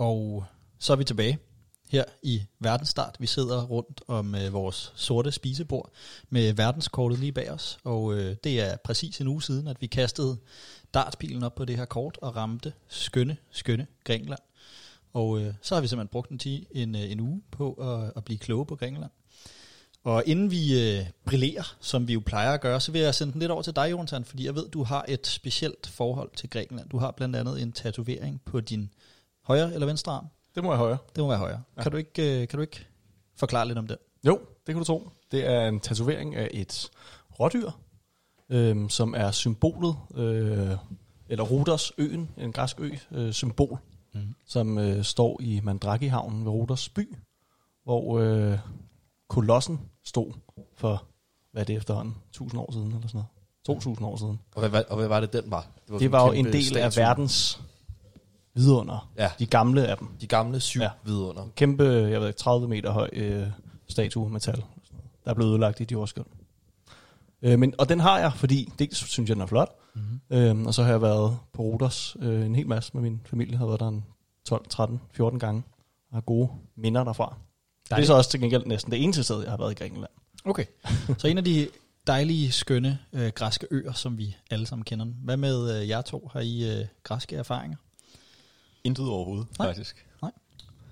Og så er vi tilbage her i verdensstart. Vi sidder rundt om øh, vores sorte spisebord med verdenskortet lige bag os. Og øh, det er præcis en uge siden, at vi kastede dartpilen op på det her kort og ramte skønne, skønne Grækenland. Og øh, så har vi simpelthen brugt en, ti, en, øh, en uge på at, at blive kloge på Grækenland. Og inden vi øh, brillerer, som vi jo plejer at gøre, så vil jeg sende den lidt over til dig, Jonathan, fordi jeg ved, du har et specielt forhold til Grækenland. Du har blandt andet en tatovering på din højre eller venstre arm. Det må jeg høre. Det må være højre. Ja. Kan, du ikke, øh, kan du ikke forklare lidt om det? Jo, det kan du tro. Det er en tatovering af et rådyr, øh, som er symbolet, øh, eller Rodos øen, en græsk ø, øh, symbol, mm. som øh, står i Mandraki-havnen ved Rodos by, hvor øh, kolossen stod for, hvad er det efterhånden, 1000 år siden eller sådan noget. 2000 år siden. Og hvad, og hvad var det, den var? Det var, det var jo en del statue. af verdens vidunder. Ja. De gamle af dem. De gamle syv ja. vidunder. Kæmpe, jeg ved ikke, 30 meter høj øh, statue af metal, der er blevet ødelagt i de årskud. Øh, men, og den har jeg, fordi dels synes jeg, den er flot, mm-hmm. øh, og så har jeg været på Rodos øh, en hel masse med min familie. Har været der en 12, 13, 14 gange og har gode minder derfra. Det er så også til gengæld næsten det eneste sted, jeg har været i Grækenland. Okay. så en af de dejlige, skønne øh, græske øer, som vi alle sammen kender. Hvad med øh, jer to? Har I øh, græske erfaringer? Intet overhovedet, Nej. faktisk. Nej.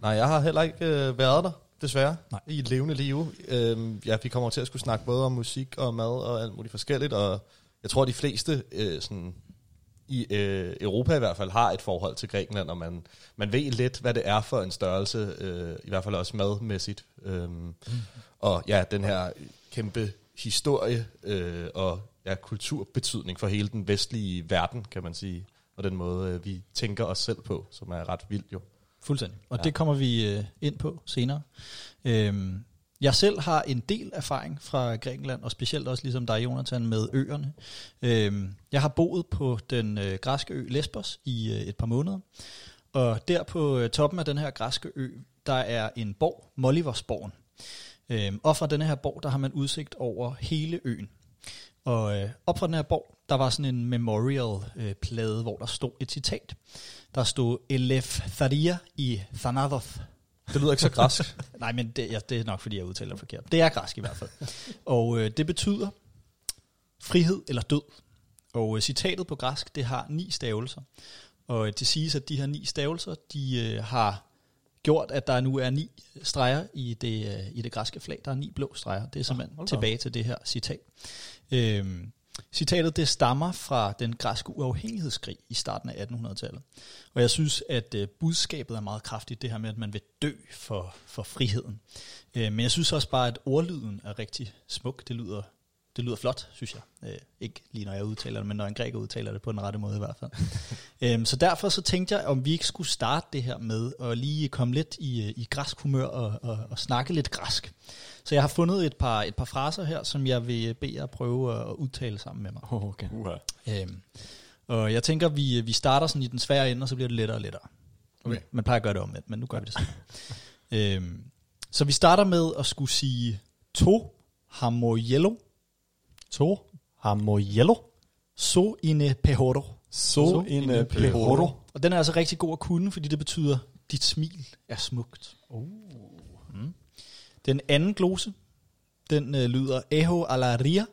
Nej, jeg har heller ikke øh, været der, desværre, Nej. i et levende liv. Øhm, ja, vi kommer til at skulle snakke både om musik og mad og alt muligt forskelligt, og jeg tror, at de fleste øh, sådan, i øh, Europa i hvert fald har et forhold til Grækenland, og man, man ved lidt, hvad det er for en størrelse, øh, i hvert fald også madmæssigt. Øhm, mm. Og ja, den her kæmpe historie øh, og ja, kulturbetydning for hele den vestlige verden, kan man sige og den måde, øh, vi tænker os selv på, som er ret vildt jo. Fuldstændig. Og ja. det kommer vi øh, ind på senere. Øhm, jeg selv har en del erfaring fra Grækenland, og specielt også ligesom dig, Jonathan, med øerne. Øhm, jeg har boet på den øh, græske ø Lesbos i øh, et par måneder, og der på øh, toppen af den her græske ø, der er en borg, Molivosborgen. Øhm, og fra den her borg, der har man udsigt over hele øen. Og øh, op fra den her borg, der var sådan en memorial-plade, øh, hvor der stod et citat. Der stod Elef Tharia i Thanadoth. Det lyder ikke så græsk. Nej, men det, ja, det er nok, fordi jeg udtaler det forkert. Det er græsk i hvert fald. og øh, det betyder frihed eller død. Og øh, citatet på græsk, det har ni stavelser. Og øh, det siges, at de her ni stavelser, de øh, har gjort, at der nu er ni streger i det, øh, i det græske flag. Der er ni blå streger. Det er simpelthen oh, tilbage til det her citat. Øhm, citatet det stammer fra den græske uafhængighedskrig i starten af 1800-tallet. Og jeg synes, at øh, budskabet er meget kraftigt, det her med, at man vil dø for, for friheden. Øh, men jeg synes også bare, at ordlyden er rigtig smuk. Det lyder, det lyder flot, synes jeg. Øh, ikke lige når jeg udtaler det, men når en græker udtaler det på den rette måde i hvert fald. øhm, så derfor så tænkte jeg, om vi ikke skulle starte det her med at lige komme lidt i, øh, i græsk humør og, og, og snakke lidt græsk. Så jeg har fundet et par, et par fraser her, som jeg vil bede jer at prøve at udtale sammen med mig. Okay. Uh-huh. Øhm, og jeg tænker, vi, vi starter sådan i den svære ende, og så bliver det lettere og lettere. Okay. Man plejer at gøre det omvendt, men nu gør vi det sådan. øhm, så vi starter med at skulle sige to hamoyello. To hamoyello. So ine pehoro. So ine pehoro. Og den er altså rigtig god at kunne, fordi det betyder, dit smil er smukt. Oh. Den anden glose, den øh, lyder Eho alaria.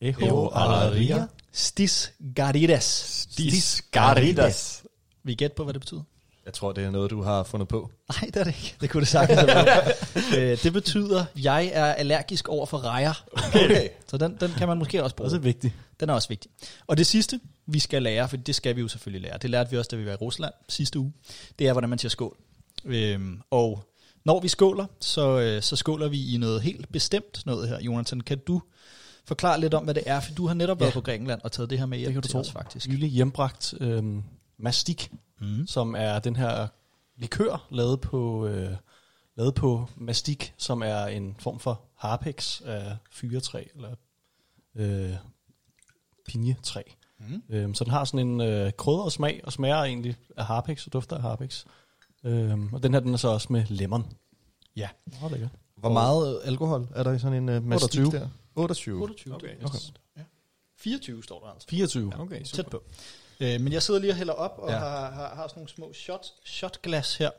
Eho alaria. Stis garides. Stis garides. Vi gætte på, hvad det betyder? Jeg tror, det er noget, du har fundet på. Nej, det er det ikke. Det kunne det sagtens været. Øh, Det betyder, jeg er allergisk over for rejer. Okay. Så den, den kan man måske også bruge. Også vigtigt. Den er også vigtig. Og det sidste, vi skal lære, for det skal vi jo selvfølgelig lære, det lærte vi også, da vi var i Rusland sidste uge, det er, hvordan man siger skål. Øhm, og når vi skåler, så, øh, så skåler vi i noget helt bestemt noget her. Jonathan, kan du forklare lidt om, hvad det er? For du har netop Ja. været på Grækenland og taget det her med hjem Det til tro. os faktisk. Lille hjembragt øhm, mastik, Mm. som er den her likør lavet på, øh, lavet på mastik, som er en form for harpex af fyretræ eller øh, pinjetræ. Mm. Øhm, så den har sådan en øh, krydret smag, og smager egentlig af harpex, og dufter af harpex. Øhm, og den her, den er så også med lemon. Ja. Meget lækkert. Hvor meget alkohol er der i sådan en uh, mastik 28. der? 28. 28. Okay. Okay. Ja. 24 står der altså. 24. Okay, tæt på. Øh, men jeg sidder lige og hælder op, og Ja. ja. har, har, har sådan nogle små shot, shotglas her,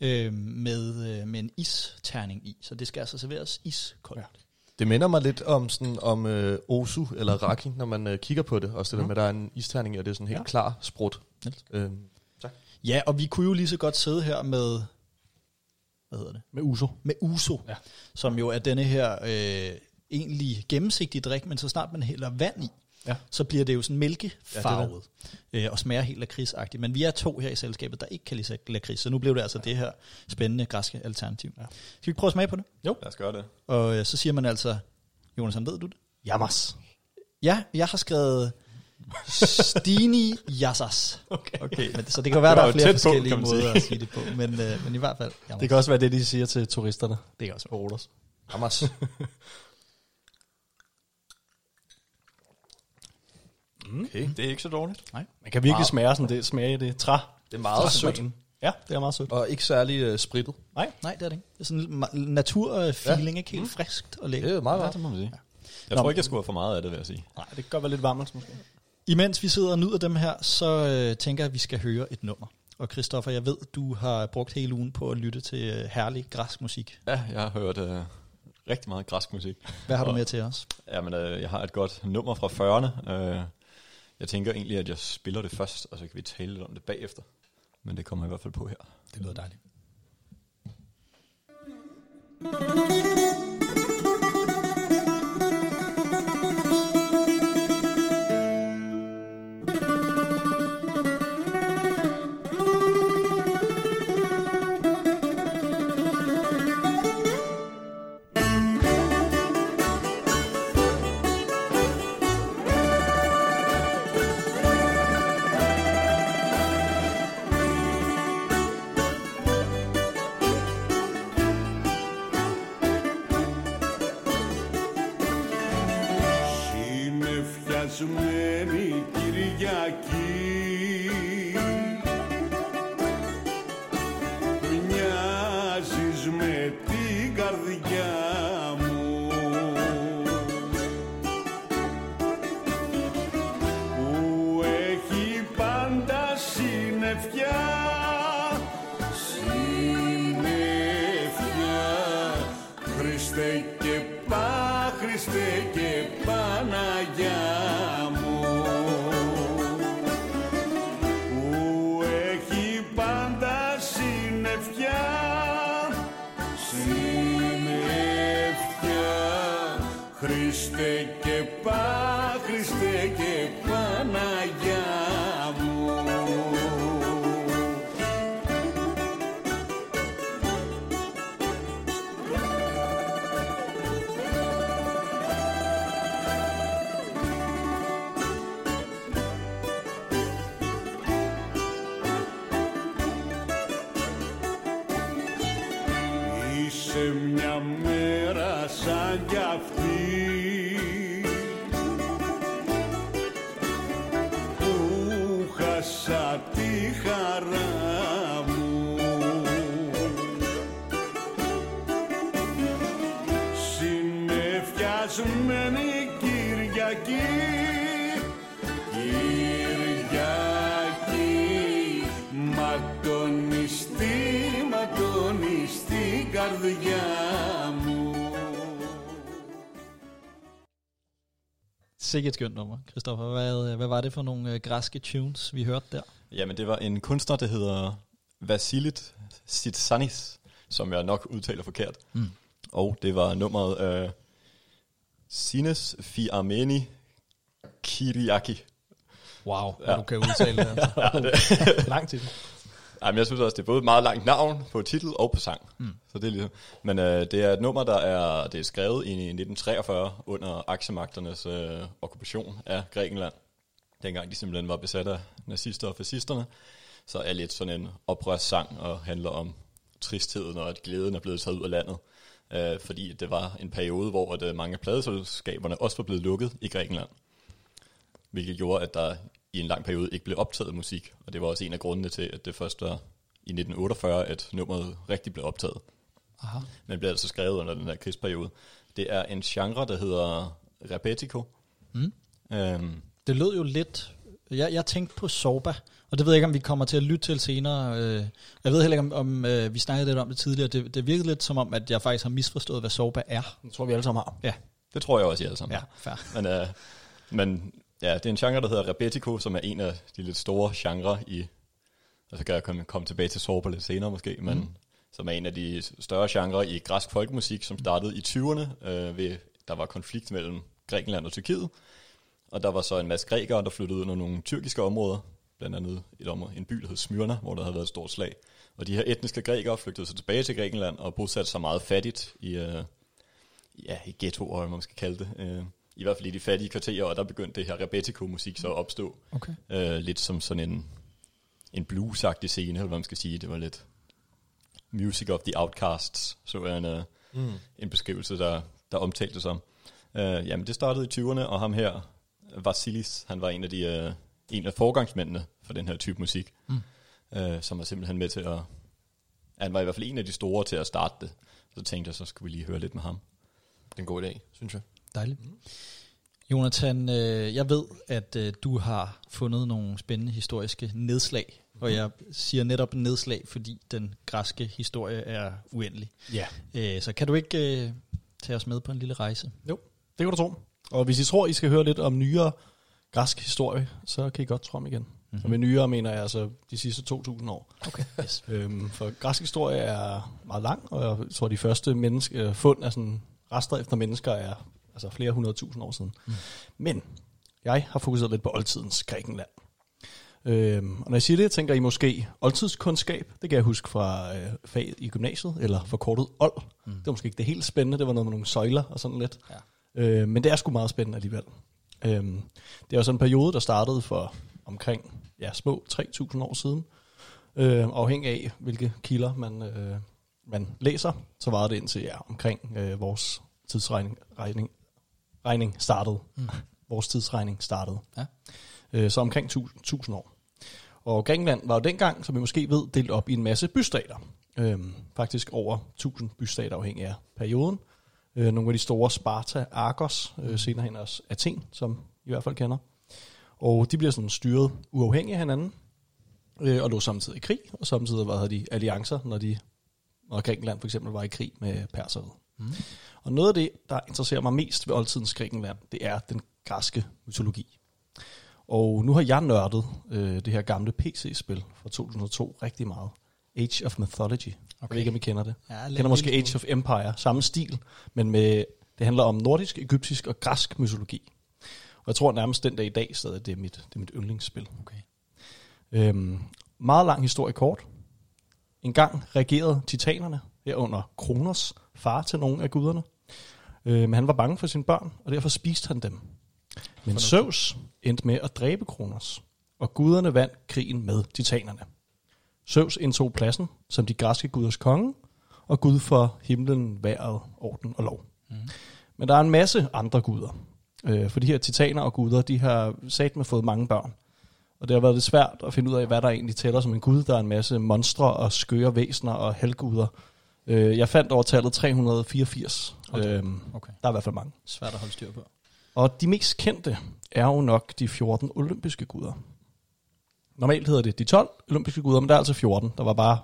øh, med, øh, med en isterning i. Så det skal altså serveres iskoldt. Ja. Det minder mig lidt om sådan om øh, Osu eller Raki, når man øh, kigger på det. Også det der Mhm. med, at der er en isterning, og det er sådan helt Ja. klar sprut. Niels. Ja, og vi kunne jo lige så godt sidde her med, hvad hedder det? Med uso. Med uso, Ja. som jo er denne her øh, egentlig gennemsigtige drik, men så snart man hælder vand i, Ja. så bliver det jo sådan Ja, mælkefarvet, øh, og smager helt lakridsagtigt. Men vi er to her i selskabet, der ikke kan lide lakrids, så nu blev det altså det her spændende græske alternativ. Ja. Skal vi prøve at smage på det? Lad os gøre det. Og øh, så siger man altså, Jonas, ved du det? Jammers. Ja, jeg har skrevet Stini Jassas. Okay. Okay, men, så det kan være, der er flere tæt på, forskellige man måder at sige det på. Men, øh, men i hvert fald, jamen, Det kan også være det, de siger til turisterne det kan også på Rodos. Hammers. Okay. Det er ikke så dårligt. Man kan virkelig smage sådan det, smage det træ. Det er meget sødt. Ja, det er meget sødt. Og ikke særlig øh, sprittet. Nej, nej, det er det ikke. Det er sådan en naturfeeling, ikke helt friskt og lækkert. Det er meget Ja, godt. det må man sige. Jeg Nå, tror ikke, jeg skulle have for meget af det, vil jeg sige. Nej, det kan godt være lidt varmt måske. Imens vi sidder og nyder dem her, så øh, tænker jeg, at vi skal høre et nummer. Og Christoffer, jeg ved, du har brugt hele ugen på at lytte til øh, herlig græsk musik. Ja, jeg har hørt øh, rigtig meget græsk musik. Hvad har du med til os? Jamen, øh, jeg har et godt nummer fra 40'erne. Øh, jeg tænker egentlig, at jeg spiller det først, og så kan vi tale lidt om det bagefter. Men det kommer i hvert fald på her. Det lyder dejligt. Thank you. Συνεφιασμένη Κυριακή Κυριακή Ματωνιστή, ματωνιστή καρδιά μου Sikkert et skønt nummer, Christoffer. Hvad, hvad var det for nogle øh, græske tunes, vi hørte der? Jamen, det var en kunstner, der hedder Vasilit Sitsanis, som jeg nok udtaler forkert. Mm. Og det var nummeret øh, Sines Fi Armeni Kiriaki. Wow, Ja. ja. du kan udtale det. Altså. Lang tid. Jamen, jeg synes også, det er både et meget langt navn på titel og på sang. Mm. Så det er ligesom. Men øh, det er et nummer, der er, det er skrevet i 1943 under aksemagternes øh, okkupation af Grækenland. Dengang de simpelthen var besat af nazister og fascisterne. Så er lidt sådan en oprørssang og handler om tristheden og at glæden er blevet taget ud af landet. Øh, fordi det var en periode, hvor at, øh, mange af pladeselskaberne også var blevet lukket i Grækenland. Hvilket gjorde, at der i en lang periode ikke blev optaget musik. Og det var også en af grundene til, at det først var i 1948, at nummeret rigtig blev optaget. Aha. Men blev altså skrevet under den her krigsperiode. Det er en genre, der hedder repetico. Mm. Øhm, Det lød jo lidt Jeg, jeg tænkte på Sorba, og det ved jeg ikke, om vi kommer til at lytte til senere. Øh, Jeg ved heller ikke, om, om øh, vi snakkede lidt om det tidligere. Det, det virkede lidt som om, at jeg faktisk har misforstået, hvad Sorba er. Det tror vi alle sammen har. Ja, Det tror jeg også, I alle sammen. ja, fair. Men, øh, men ja, det er en genre, der hedder Rebetiko, som er en af de lidt store genrer i... Og så kan jeg komme, komme tilbage til Sorba lidt senere måske, men mm. som er en af de større genrer i græsk folkemusik, som startede i 20'erne, øh, ved, der var konflikt mellem Grækenland og Tyrkiet. Og der var så en masse grækere, der flyttede ud af nogle tyrkiske områder, blandt andet et område, en by, der hed Smyrna, hvor der havde været et stort slag. Og de her etniske grækere flygtede så tilbage til Grækenland og bosatte sig meget fattigt i, øh, ja, i ghettoer, man skal kalde det. Øh, I hvert fald i de fattige kvarterer, og der begyndte det her rebetiko-musik så at opstå. Okay. Øh, lidt som sådan en, en bluesagtig scene, eller hvad man skal sige. Det var lidt Music of the Outcasts, så er en, uh, mm. en beskrivelse, der, der omtalte som. Uh, jamen, det startede i 20'erne, og ham her, Vasilis, han var en af de uh, en af forgangsmændene for den her type musik, mm. uh, som var simpelthen med til at... Han var i hvert fald en af de store til at starte det. Så tænkte jeg, så skulle vi lige høre lidt med ham. Det er en god idé, synes jeg. Dejligt. Jonathan, øh, jeg ved, at øh, du har fundet nogle spændende historiske nedslag, og jeg siger netop nedslag, fordi den græske historie er uendelig. Ja. Øh, så kan du ikke øh, tage os med på en lille rejse? Jo, det kan du tro. Og hvis I tror, I skal høre lidt om nyere græsk historie, så kan I godt tro om igen. Mm-hmm. Og med nyere mener jeg altså de sidste 2.000 år. Okay. Yes. Øhm, for græsk historie er meget lang, og jeg tror, de første menneske, øh, fund af sådan rester efter mennesker er altså flere hundrede tusind år siden. Mm. Men jeg har fokuseret lidt på oldtidens Grækenland. Øhm, og når jeg siger det, tænker I måske oldtidskundskab. Det kan jeg huske fra øh, faget i gymnasiet, eller forkortet old. Mm. Det var måske ikke det helt spændende, det var noget med nogle søjler og sådan lidt. Ja. Øh, men det er sgu meget spændende alligevel. Øhm, det er sådan en periode, der startede for omkring ja, små 3.000 år siden. Øh, afhængig af, hvilke kilder man, øh, man læser, så var det indtil ja, omkring øh, vores tidsregning regning, regning startede. Mm. Vores tidsregning startede. Ja. Øh, så omkring 1000 år. Og Grækenland var jo dengang, som vi måske ved, delt op i en masse bystater. Øhm, faktisk over 1000 bystater afhængig af perioden. Øh, nogle af de store Sparta, Argos, øh, senere hen også Athen, som I hvert fald kender. Og de bliver sådan styret uafhængigt af hinanden, øh, og lå samtidig i krig, og samtidig var de alliancer, når, de, når Grækenland for eksempel var i krig med perseriet. Mm. Og noget af det, der interesserer mig mest ved oldtidens Grækenland, det er den græske mytologi. Og nu har jeg nørdet øh, det her gamle PC-spil fra 2002 rigtig meget. Age of Mythology. Okay. Jeg ved ikke, om I kender det. Ja, kender måske Age of Empire. Samme stil, men med, det handler om nordisk, egyptisk og græsk mytologi. Og jeg tror nærmest den dag i dag stadig, det er mit, det er mit yndlingsspil. Okay. Øhm, meget lang historie kort. En gang regerede titanerne herunder Kronos, far til nogle af guderne. Øh, men han var bange for sine børn, og derfor spiste han dem. Men Zeus endte med at dræbe Kronos, og guderne vandt krigen med titanerne. Zeus indtog pladsen som de græske guders konge, og gud for himlen, vejret, orden og lov. Mm. Men der er en masse andre guder. Øh, for de her titaner og guder, de har sat med fået mange børn. Og det har været lidt svært at finde ud af, hvad der egentlig tæller som en gud. Der er en masse monstre og skøre væsener og halvguder. Øh, jeg fandt over tallet 384. Okay. Øhm, Okay. der er i hvert fald mange. Svært at holde styr på. Og de mest kendte er jo nok de 14 olympiske guder. Normalt hedder det de 12 olympiske guder, men der er altså 14. Der var bare,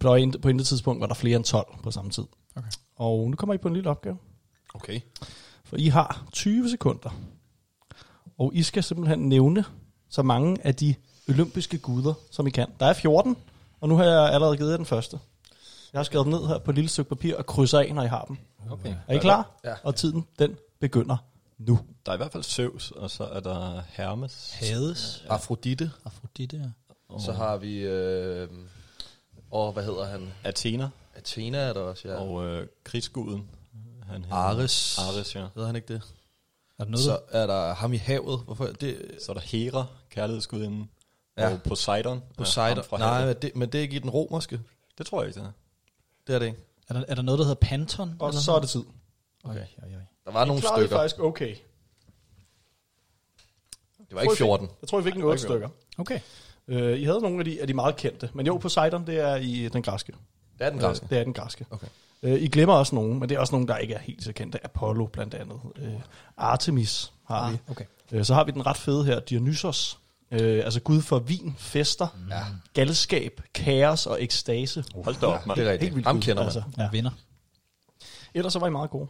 på intet, på intet tidspunkt var der flere end 12 på samme tid. Okay. Og nu kommer I på en lille opgave. Okay. For I har 20 sekunder. Og I skal simpelthen nævne så mange af de olympiske guder, som I kan. Der er 14, og nu har jeg allerede givet jer den første. Jeg har skrevet dem ned her på et lille stykke papir og krydser af, når I har dem. Okay. Er I klar? Ja. Og tiden, den begynder nu. Der er i hvert fald Zeus, og så er der Hermes. Hades. Afrodite. Afrodite, ja. Og Så har vi... Øh, og hvad hedder han? Athena Athena er der også, ja. ja. og øh, krigsguden. Han hedder- Ares. Ares, ja. Hedder han ikke det? Er der noget, Så så, er der ham i havet. Hvorfor? Det, Så er der Hera, kærlighedsgudinden. Ja. Ja. Og Poseidon. Poseidon. Ja, Nej, men det, men det er ikke i den romerske. Det tror jeg ikke, det er. Det er det ikke. er, der, er der noget, der hedder Panton? Og eller så er det tid. Okay. Oj, oj, oj. Der var nogle klarede I stykker. faktisk okay. Det var ikke 14. Jeg tror, I fik en 8 stykker. Okay. Uh, I havde nogle af de, af de meget kendte. Men jo, Poseidon, det er i den græske. Det er den græske. Øh, Det er den græske. Okay. Uh, I glemmer også nogle, men det er også nogle, der ikke er helt så kendte. Apollo blandt andet. Uh, Artemis har vi. okay. Uh, så har vi den ret fede her, Dionysos. Øh, altså gud for vin, fester, ja. galskab, kaos og ekstase. Hold da op, mand. Det er Helt rigtigt. vildt Ham kender man. altså. Ja. Vinder. Ellers så var I meget gode.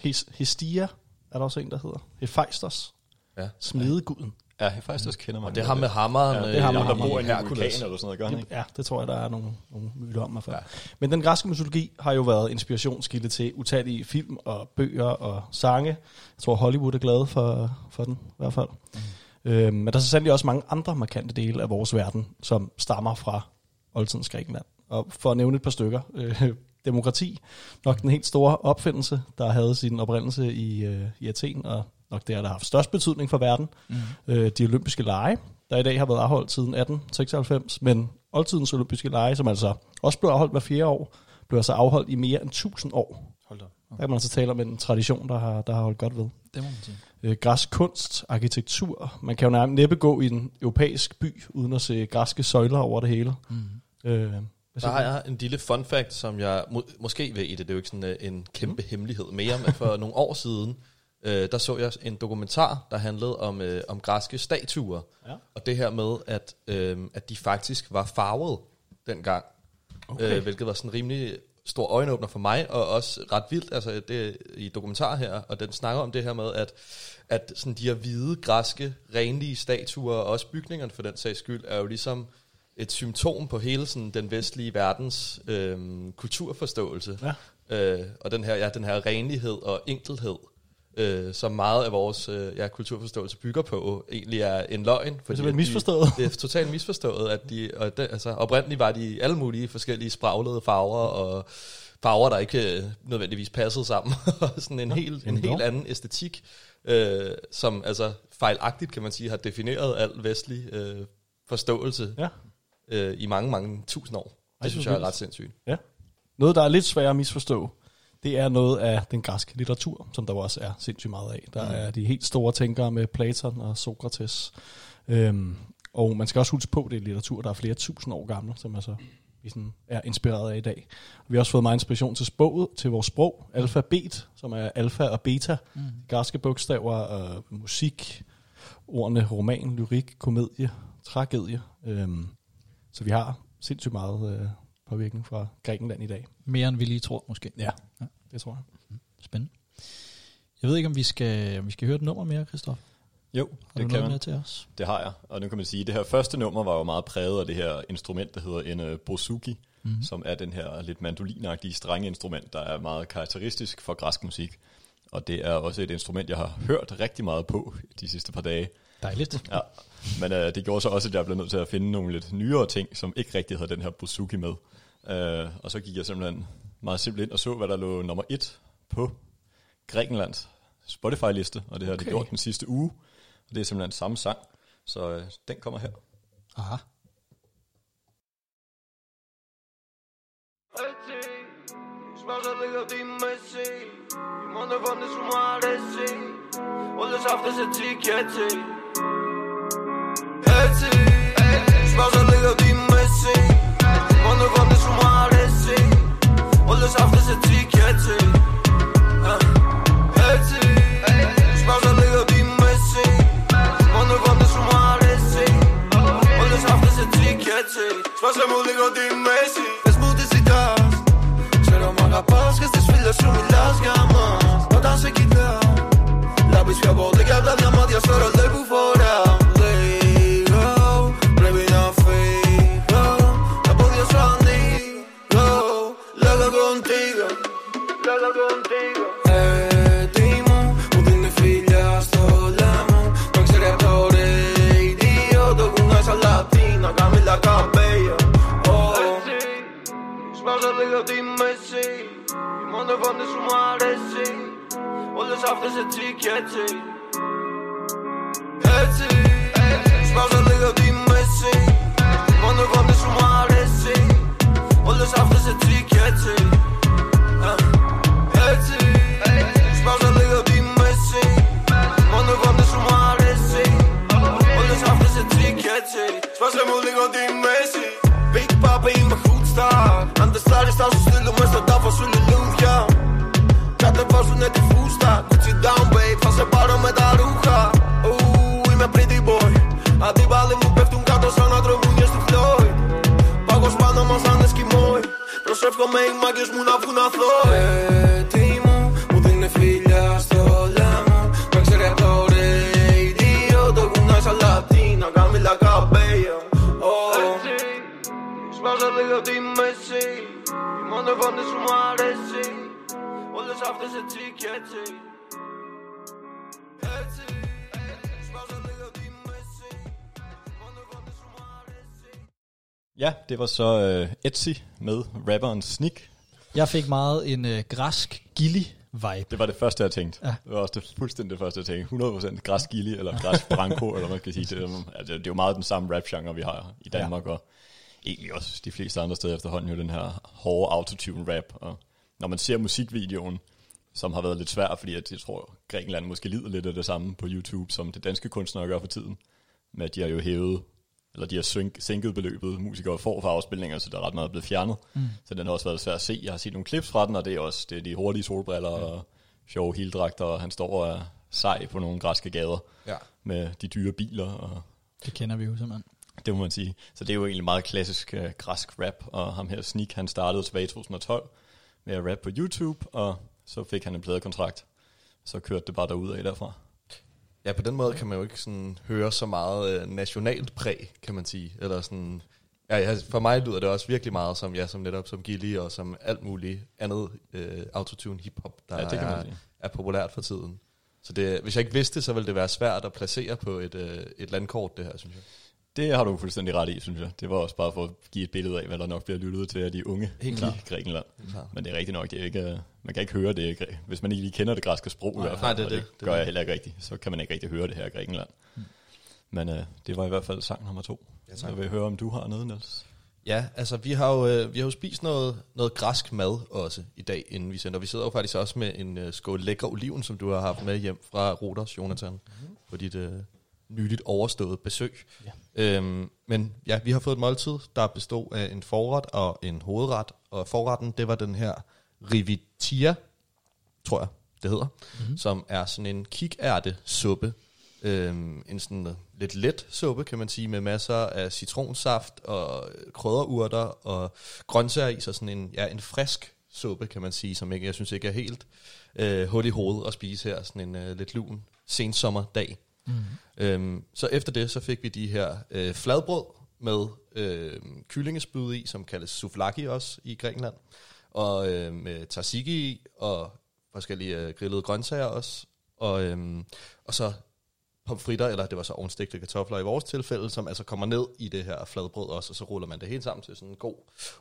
Hes, Hestia er der også en, der hedder. Hephaistos, Ja. smedeguden. Ja, også kender mig. Og det ham med hammeren. Ja, øh, det er ham, der ham, bor i en vulkan eller sådan noget, gør han ikke? Ja, det tror jeg, der er nogle, nogle myter om mig for. Ja. Men den græske mytologi har jo været inspirationskilde til utallige film og bøger og sange. Jeg tror, Hollywood er glade for, for den i hvert fald. Mm. Øhm, men der er så sandelig også mange andre markante dele af vores verden, som stammer fra oldtidens Grækenland. Og for at nævne et par stykker. Øh, demokrati, nok den helt store opfindelse, der havde sin oprindelse i, øh, i Athen, og nok det, der har haft størst betydning for verden. Mm. Øh, de olympiske lege, der i dag har været afholdt siden 1896, men oldtidens olympiske lege, som altså også blev afholdt hver fjerde år, blev altså afholdt i mere end 1000 år. Hold da. Der kan man altså tale om en tradition, der har, der har holdt godt ved. Det må man sige. Øh, græsk kunst, arkitektur. Man kan jo nærmest næppe gå i en europæisk by, uden at se græske søjler over det hele. Mm. Øh, Der har jeg en lille fun fact, som jeg må, måske ved i det. Det er jo ikke sådan øh, en kæmpe mm. hemmelighed mere, men for nogle år siden, øh, der så jeg en dokumentar, der handlede om, øh, om græske statuer. Ja. Og det her med, at, øh, at de faktisk var farvet dengang. Okay. Øh, hvilket var sådan rimelig stor øjenåbner for mig, og også ret vildt, altså det i dokumentar her, og den snakker om det her med, at, at sådan de her hvide, græske, renlige statuer, og også bygningerne for den sags skyld, er jo ligesom et symptom på hele sådan, den vestlige verdens øh, kulturforståelse. Ja. Øh, og den her, ja, den her renlighed og enkelhed, øh, som meget af vores øh, ja, kulturforståelse bygger på, egentlig er en løgn. Fordi simpelthen at de- misforstået. Det er totalt misforstået, at de, og det, altså, oprindeligt var de alle mulige forskellige spraglede farver, og farver, der ikke øh, nødvendigvis passede sammen, sådan en, helt, en helt anden æstetik, øh, som altså fejlagtigt, kan man sige, har defineret al vestlig øh, forståelse Ja. Øh, i mange, mange tusind år. Det Ej, synes jeg er ret sindssygt. Ja. Noget, der er lidt svært at misforstå, det er noget af den græske litteratur, som der også er sindssygt meget af. Der mm. er de helt store tænkere med Platon og Sokrates. Øhm, og man skal også huske på, at det er litteratur, der er flere tusind år gammel, som altså, vi sådan er inspireret af i dag. Vi har også fået meget inspiration til sproget, til vores sprog. Alfabet, som er alfa og beta. Mm. Græske bogstaver og musik. Ordene roman, lyrik, komedie, tragedie. Øhm, så vi har sindssygt meget øh, påvirkning fra Grækenland i dag. Mere end vi lige tror, måske. Ja, det tror jeg. Spændende. Jeg ved ikke, om vi skal, om vi skal høre et nummer mere, Christoph. Jo, Har du det kan noget man. til os? Det har jeg, og nu kan man sige, at det her første nummer var jo meget præget af det her instrument, der hedder en uh, bouzouki, mm-hmm. som er den her lidt mandolinagtige strengeinstrument, der er meget karakteristisk for græsk musik. Og det er også et instrument, jeg har hørt rigtig meget på de sidste par dage. Dejligt. Ja, men uh, det gjorde så også, at jeg blev nødt til at finde nogle lidt nyere ting, som ikke rigtig havde den her bouzouki med. Uh, og så gik jeg simpelthen meget simpelt ind og så, hvad der lå nummer et på Grækenlands Spotify-liste, og det har okay. de Okay. gjort den sidste uge. Og det er simpelthen samme sang, så uh, den kommer her. Aha. Έτσι Σπάσα λίγο τη μέση Η μόνο φωνή σου μου αρέσει Όλες αυτές έτσι και έτσι Έτσι. Σπάσα λίγο τη μέση Η μόνο φωνή σου μου αρέσει. Όλες αυτές έτσι και έτσι. Ε, Έτσι. Σπάσα λίγο τη μέση Η μόνο φωνή σου μου αρέσει. Όλες αυτές έτσι και έτσι. Σπάσε μου λίγο τη μέση. Πες μου τι ζητάς. Ξέρω μ' αγαπάς και στις φίλες σου μιλάς για μας så øh, Etsy med rapperen Sneak. Jeg fik meget en øh, græsk gilly-vibe. Det var det første, jeg tænkte. Ja. Det var også det fuldstændig det første, jeg tænkte. 100% græsk gilly, eller græsk branko, eller hvad man skal sige. Det, altså, det er jo meget den samme rap-genre, vi har i Danmark, ja. og egentlig også de fleste andre steder efterhånden, jo den her hårde autotune-rap. Og når man ser musikvideoen, som har været lidt svær, fordi at jeg tror, Grækenland måske lider lidt af det samme på YouTube, som det danske kunstnere gør for tiden. Med at de har jo hævet, eller de har sænk, sænket beløbet, musikere får for afspilninger, så der er ret meget blevet fjernet. Mm. Så den har også været svær at se. Jeg har set nogle clips fra den, og det er også det er de hurtige solbriller ja. og sjove heldragter, og han står og er sej på nogle græske gader Ja. med de dyre biler, og Det kender vi jo simpelthen. det må man sige. Så det er jo egentlig meget klassisk øh, græsk rap, og ham her Sneak, han startede tilbage i 2012 med at rap på YouTube, og så fik han en pladekontrakt. Så kørte det bare derud af derfra. Ja, på den måde kan man jo ikke sådan høre så meget øh, nationalt præg, kan man sige. Eller sådan, ja, ja, for mig lyder det også virkelig meget som, ja, som netop som Gilly og som alt muligt andet øh, autotune hiphop, der Ja, det kan man er, sige. er populært for tiden. Så det, hvis jeg ikke vidste så ville det være svært at placere på et, øh, et landkort, det her, synes jeg. Det har du fuldstændig ret i, synes jeg. Det var også bare for at give et billede af, hvad der nok bliver lyttet til af de unge Helt i klart. Grækenland. klart. Men det er rigtigt nok, det er ikke, øh, man kan ikke høre det, i hvis man ikke lige kender det græske sprog i hvert fald. nej, det det. det, Det gør jeg heller ikke rigtigt. Så kan man ikke rigtig høre det her i Grækenland. Men øh, det var i hvert fald sang nummer to. Ja, så tak. jeg vil høre, om du har noget, Niels. Ja, altså vi har jo, øh, vi har jo spist noget, noget græsk mad også i dag, inden vi sender. Vi sidder jo faktisk også med en øh, skål lækre oliven, som du har haft med hjem fra Roders, Jonathan, mm-hmm. på dit øh, nyligt overstået besøg. Ja. Øhm, men ja, vi har fået et måltid, der bestod af en forret og en hovedret. Og forretten, det var den her rivitia, tror jeg, det hedder, mm-hmm. som er sådan en kikærtesuppe. Øhm, en sådan lidt let suppe, kan man sige, med masser af citronsaft og krydderurter og grøntsager i, så sådan en, ja, en frisk suppe, kan man sige, som ikke, jeg synes ikke er helt øh, hul i hovedet at spise her, sådan en øh, lidt lun sensommerdag. Mm. Øhm, så efter det, så fik vi de her øh, fladbrød med øh, kyllingespyd i, som kaldes souvlaki også i Grækenland, og øh, med tzatziki i, og forskellige øh, grillede grøntsager også, og, øh, og så pomfritter, eller det var så ovnstegte kartofler i vores tilfælde, som altså kommer ned i det her fladbrød også, og så ruller man det hele sammen til sådan en god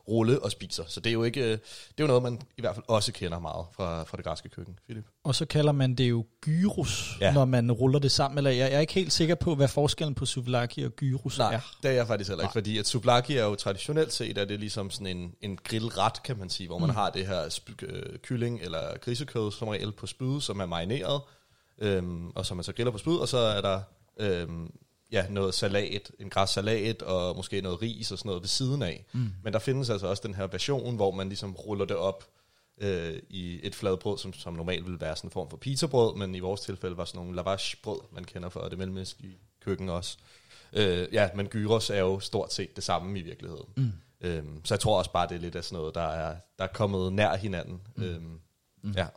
rulle og spiser. Så det er jo ikke, øh, det er jo noget, man i hvert fald også kender meget fra, fra det græske køkken, Philip. Og så kalder man det jo gyros, Ja. når man ruller det sammen. Eller jeg, jeg er ikke helt sikker på, hvad forskellen på souvlaki og gyros Nej, er. det er jeg faktisk heller ikke, fordi at souvlaki er jo traditionelt set, er det ligesom sådan en, en grillret, kan man sige, hvor man mm. har det her sp- øh, kylling eller grisekød som regel på spyd, som er marineret, øhm, og som man så griller på spyd, og så er der øhm, ja, noget salat, en græssalat og måske noget ris og sådan noget ved siden af. Mm. Men der findes altså også den her version, hvor man ligesom ruller det op øh, i et fladbrød, som, som normalt ville være sådan en form for pizzabrød, men i vores tilfælde var sådan nogle lavash-brød, man kender fra det mellemøstlige køkken også. Øh, ja, men gyros er jo stort set det samme i virkeligheden. Mm. Øhm, så jeg tror også bare, det er lidt af sådan noget, der er, der er kommet nær hinanden. Mm. Øhm, mm. Ja.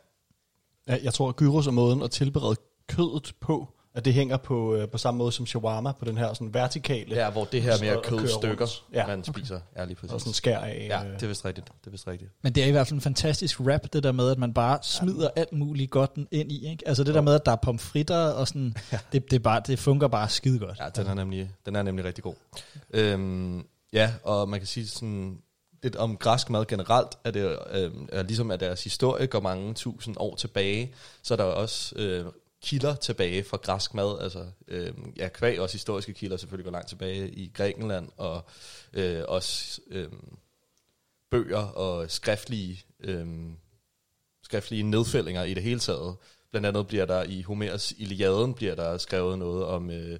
Ja, jeg tror, at gyros er måden at tilberede kødet på, at det hænger på, øh, på samme måde som shawarma, på den her sådan vertikale, ja, hvor det her med Og- at og kød køre stykker. Ja, man spiser. Ja, lige og præcis. sådan skær af. Ja, øh, det er vist rigtigt. Det er vist rigtigt. Men det er i hvert fald en fantastisk rap, det der med, at man bare smider alt muligt godt ind i. Ikke? Altså det der med, at der er pomfritter, og sådan, det, det, er bare, det fungerer bare skide godt. Ja, den er nemlig, den er nemlig rigtig god. Øhm, ja, og man kan sige sådan lidt om græsk mad generelt, er det øh, er ligesom at deres historie går mange tusind år tilbage, så er der også øh, kilder tilbage fra græsk mad, altså øh, ja, kvæg også historiske kilder selvfølgelig går langt tilbage i Grækenland, og øh, også øh, bøger og skriftlige, øh, skriftlige nedfældinger i det hele taget. Blandt andet bliver der i Homers Iliaden bliver der skrevet noget om, øh,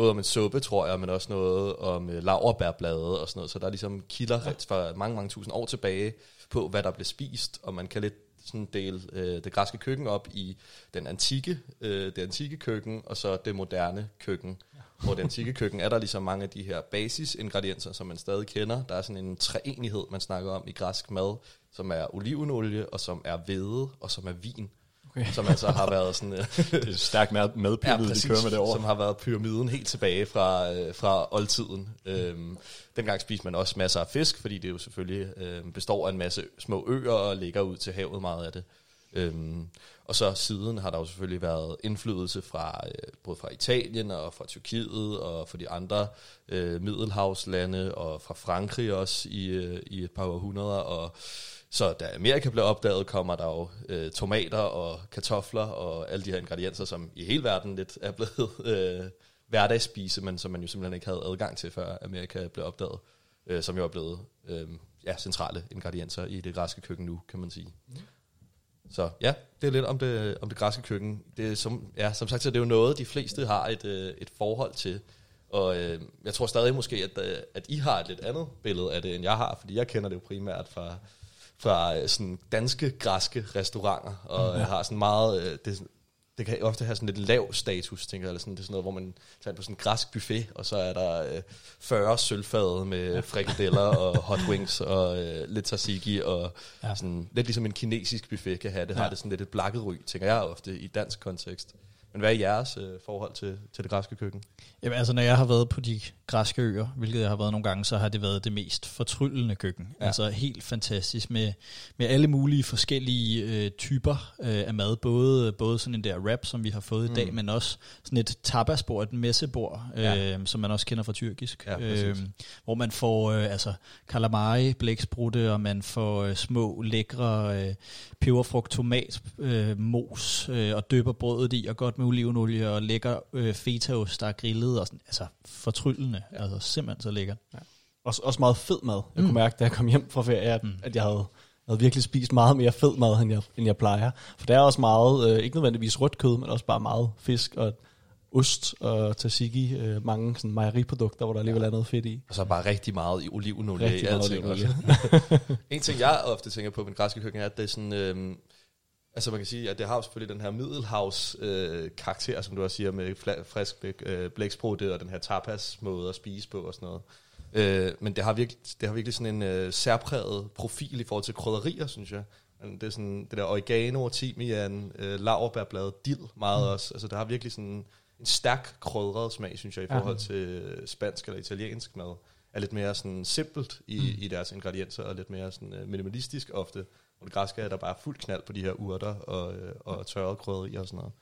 både om en suppe, tror jeg, men også noget om øh, laverbærblade og sådan noget. Så der er ligesom kilder ja. fra mange, mange tusind år tilbage på, hvad der blev spist, og man kan lidt sådan dele øh, det græske køkken op i den antikke, øh, det antikke køkken, og så det moderne køkken. hvor det antikke køkken er der ligesom mange af de her basisingredienser, som man stadig kender. Der er sådan en treenighed, man snakker om i græsk mad, som er olivenolie, og som er hvede, og som er vin. Okay. Som altså har været sådan... øh, Det er stærkt med, medpillet, ja, de kører med det over. som har været pyramiden helt tilbage fra, øh, fra oldtiden. Øhm, dengang spiste man også masser af fisk, fordi det jo selvfølgelig øh, består af en masse små øer og ligger ud til havet meget af det. Øhm, og så siden har der jo selvfølgelig været indflydelse fra øh, både fra Italien og fra Tyrkiet og fra de andre øh, middelhavslande og fra Frankrig også i, øh, i et par århundreder. Og så da Amerika blev opdaget, kommer der jo øh, tomater og kartofler og alle de her ingredienser, som i hele verden lidt er blevet øh, hverdagsspise, men som man jo simpelthen ikke havde adgang til, før Amerika blev opdaget, øh, som jo er blevet øh, ja, centrale ingredienser i det græske køkken nu, kan man sige. Så ja, det er lidt om det, om det græske køkken. Det er som, ja, som sagt, så er det jo noget, de fleste har et, øh, et forhold til. Og øh, jeg tror stadig måske, at, øh, at I har et lidt andet billede af det, end jeg har, fordi jeg kender det jo primært fra, fra øh, sådan danske, græske restauranter, og jeg har sådan meget... Øh, det, det kan ofte have sådan lidt lav status, tænker jeg, eller sådan, det er sådan noget, hvor man tager på sådan en græsk buffet, og så er der øh, 40 sølvfade med frikadeller og hot wings og øh, lidt tzatziki, og Ja. ja. sådan, lidt ligesom en kinesisk buffet kan have det, Ja. har det sådan lidt et blakket ry, tænker jeg ofte i dansk kontekst. Men hvad er jeres øh, forhold til, til det græske køkken? Jamen, altså, når jeg har været på de græske øer, hvilket jeg har været nogle gange, så har det været det mest fortryllende køkken. Ja. Altså helt fantastisk med, med alle mulige forskellige øh, typer øh, af mad. Både, både sådan en der wrap, som vi har fået mm. i dag, men også sådan et tapasbord, et messebord, øh, Ja. som man også kender fra tyrkisk. Ja, præcis. hvor man får øh, altså calamari, blæksprutte, og man får øh, små, lækre øh, peberfrugt, tomat, øh, mos, øh, og døber brødet i, og godt med olivenolie, og lækker øh, fetaost, der er grillet, og sådan, altså fortryllende, ja. altså simpelthen så lækkert. Også, også meget fed mad. Jeg Mm. kunne mærke, da jeg kom hjem fra ferie, at, Mm. at jeg havde, havde virkelig spist meget mere fed mad, end jeg, end jeg plejer. For der er også meget, øh, ikke nødvendigvis rødt kød, men også bare meget fisk og ost og tzatziki. Øh, mange sådan mejeriprodukter, hvor der alligevel er noget fedt i. Og så bare rigtig meget i olivenolie Rigtig i meget olivenolie. en ting, jeg ofte tænker på med den græske køkken, er, at det er sådan... Øhm, altså man kan sige, at det har selvfølgelig den her middelhavs øh, karakter, som du også siger, med fla- frisk øh, blæksprutte og den her tapas måde at spise på og sådan noget. Øh, men det har, virkelig, det har virkelig sådan en øh, særpræget profil i forhold til krydderier, synes jeg. Det er sådan det der oregano, timian, øh, laurbærblad, dild meget mm. også. Altså det har virkelig sådan en stærk krydret smag, synes jeg, i Ja. forhold til øh, spansk eller italiensk mad. Er lidt mere sådan simpelt i, mm. i deres ingredienser, og lidt mere sådan øh, minimalistisk ofte. Og det græske er der bare fuld knald på de her urter og, øh, og tørrede krydderier og sådan noget.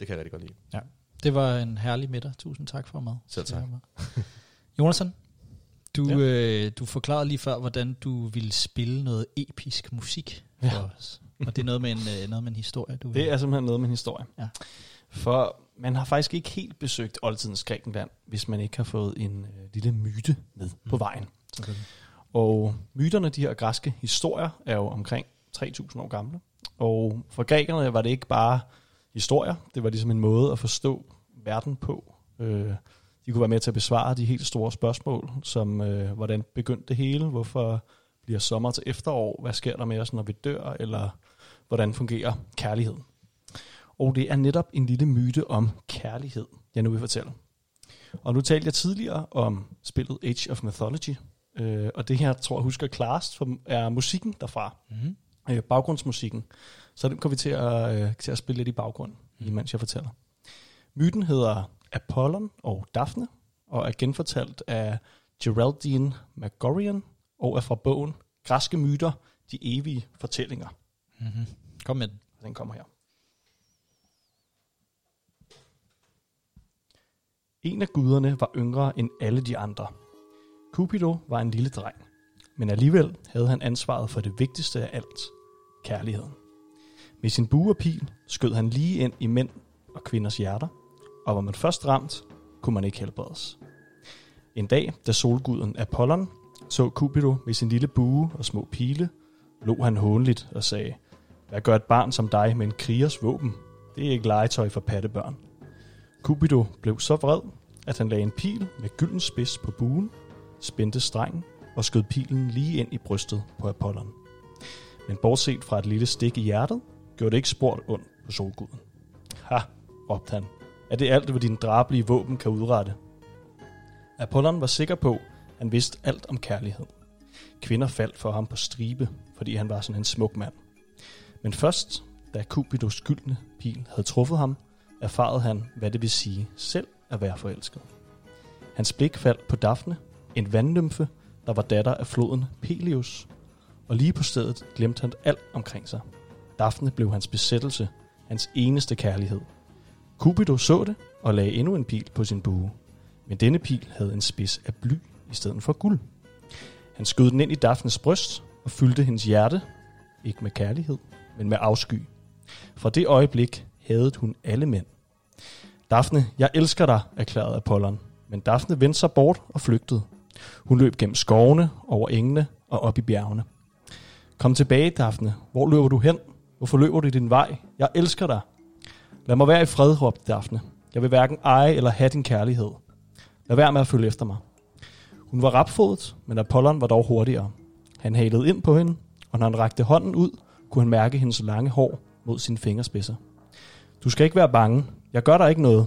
Det kan jeg rigtig godt lide. Ja. Det var en herlig middag. Tusind tak for mad. Selv tak. Jonathan, du, Ja. øh, du forklarede lige før, hvordan du ville spille noget episk musik for Ja. os. Og det er noget med en, øh, noget med en historie, du Det er simpelthen noget med en historie. Ja. For man har faktisk ikke helt besøgt oldtidens Grækenland, hvis man ikke har fået en øh, lille myte med på vejen. Og myterne, de her græske historier, er jo omkring 3.000 år gamle. Og for grækerne var det ikke bare historier, det var ligesom en måde at forstå verden på. Øh, de kunne være med til at besvare de helt store spørgsmål, som øh, hvordan begyndte det hele, hvorfor bliver sommer til efterår, hvad sker der med os, når vi dør, eller hvordan fungerer kærlighed. Og det er netop en lille myte om kærlighed, jeg nu vil fortælle. Og nu talte jeg tidligere om spillet Age of Mythology, øh, og det her tror jeg husker klarest, for er musikken derfra, Mm-hmm øh, baggrundsmusikken. Så den kommer vi til at, øh, til at spille lidt i baggrund, imens jeg fortæller. Myten hedder Apollon og Daphne, og er genfortalt af Geraldine McGorian, og er fra bogen Græske myter, de evige fortællinger. Mm-hmm. Kom med den. Den kommer her. En af guderne var yngre end alle de andre. Cupido var en lille dreng, men alligevel havde han ansvaret for det vigtigste af alt, kærligheden. Med sin bue og pil skød han lige ind i mænd og kvinders hjerter, og var man først ramt, kunne man ikke helbredes. En dag, da solguden Apollon så Cupido med sin lille bue og små pile, lå han hånligt og sagde, hvad gør et barn som dig med en krigers våben? Det er ikke legetøj for pattebørn. Cupido blev så vred, at han lagde en pil med gylden spids på buen, spændte strengen og skød pilen lige ind i brystet på Apollon. Men bortset fra et lille stik i hjertet, gjorde det ikke sport ondt på solguden. Ha, råbte han. Er det alt, hvad din drabelige våben kan udrette? Apollon var sikker på, at han vidste alt om kærlighed. Kvinder faldt for ham på stribe, fordi han var sådan en smuk mand. Men først, da Cupidos gyldne pil havde truffet ham, erfarede han, hvad det vil sige selv at være forelsket. Hans blik faldt på Daphne, en vandnymfe, der var datter af floden Peleus, og lige på stedet glemte han alt omkring sig. Daphne blev hans besættelse, hans eneste kærlighed. Cupido så det og lagde endnu en pil på sin bue. Men denne pil havde en spids af bly i stedet for guld. Han skød den ind i Daphnes bryst og fyldte hendes hjerte, ikke med kærlighed, men med afsky. Fra det øjeblik havde hun alle mænd. Daphne, jeg elsker dig, erklærede Apollon. Men Daphne vendte sig bort og flygtede. Hun løb gennem skovene, over engene og op i bjergene. Kom tilbage, Daphne. Hvor løber du hen? Hvorfor løber du din vej? Jeg elsker dig. Lad mig være i fred, råbte Daphne. Jeg vil hverken eje eller have din kærlighed. Lad være med at følge efter mig. Hun var rapfodet, men Apollon var dog hurtigere. Han halede ind på hende, og når han rakte hånden ud, kunne han mærke hendes lange hår mod sine fingerspidser. Du skal ikke være bange. Jeg gør dig ikke noget.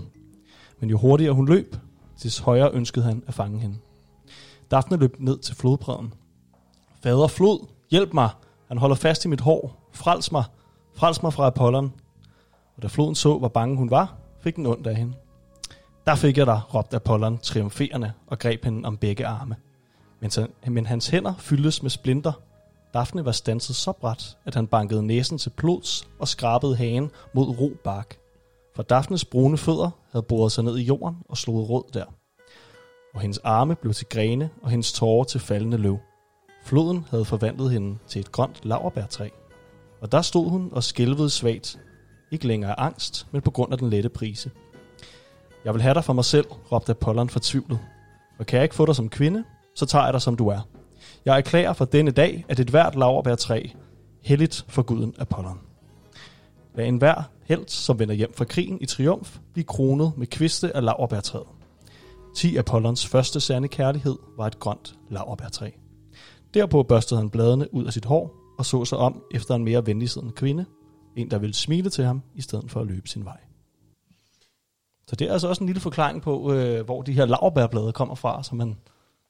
Men jo hurtigere hun løb, des højere ønskede han at fange hende. Daphne løb ned til flodbredden. Fader flod, hjælp mig. Han holder fast i mit hår. Frels mig. Frels mig fra Apollon. Og da floden så, hvor bange hun var, fik den ondt af hende. Der fik jeg dig, råbte Apollon triumferende og greb hende om begge arme. Men, så, men hans hænder fyldtes med splinter. Daphne var stanset så bræt, at han bankede næsen til blods og skrabede hagen mod ro bark. For Daphnes brune fødder havde boret sig ned i jorden og slået rød der. Og hendes arme blev til grene og hendes tårer til faldende løv. Floden havde forvandlet hende til et grønt laverbærtræ. Og der stod hun og skælvede svagt. Ikke længere af angst, men på grund af den lette prise. Jeg vil have dig for mig selv, råbte Apollon fortvivlet. Og kan jeg ikke få dig som kvinde, så tager jeg dig som du er. Jeg erklærer for denne dag, at et hvert laverbærtræ helligt for guden Apollon. Lad enhver helt, som vender hjem fra krigen i triumf, blive kronet med kviste af laverbærtræet. Ti Apollons første sande kærlighed var et grønt laverbærtræ. Derpå børstede han bladene ud af sit hår og så sig om efter en mere venligsiddende kvinde, en der ville smile til ham, i stedet for at løbe sin vej. Så det er altså også en lille forklaring på, øh, hvor de her laverbærblade kommer fra, så man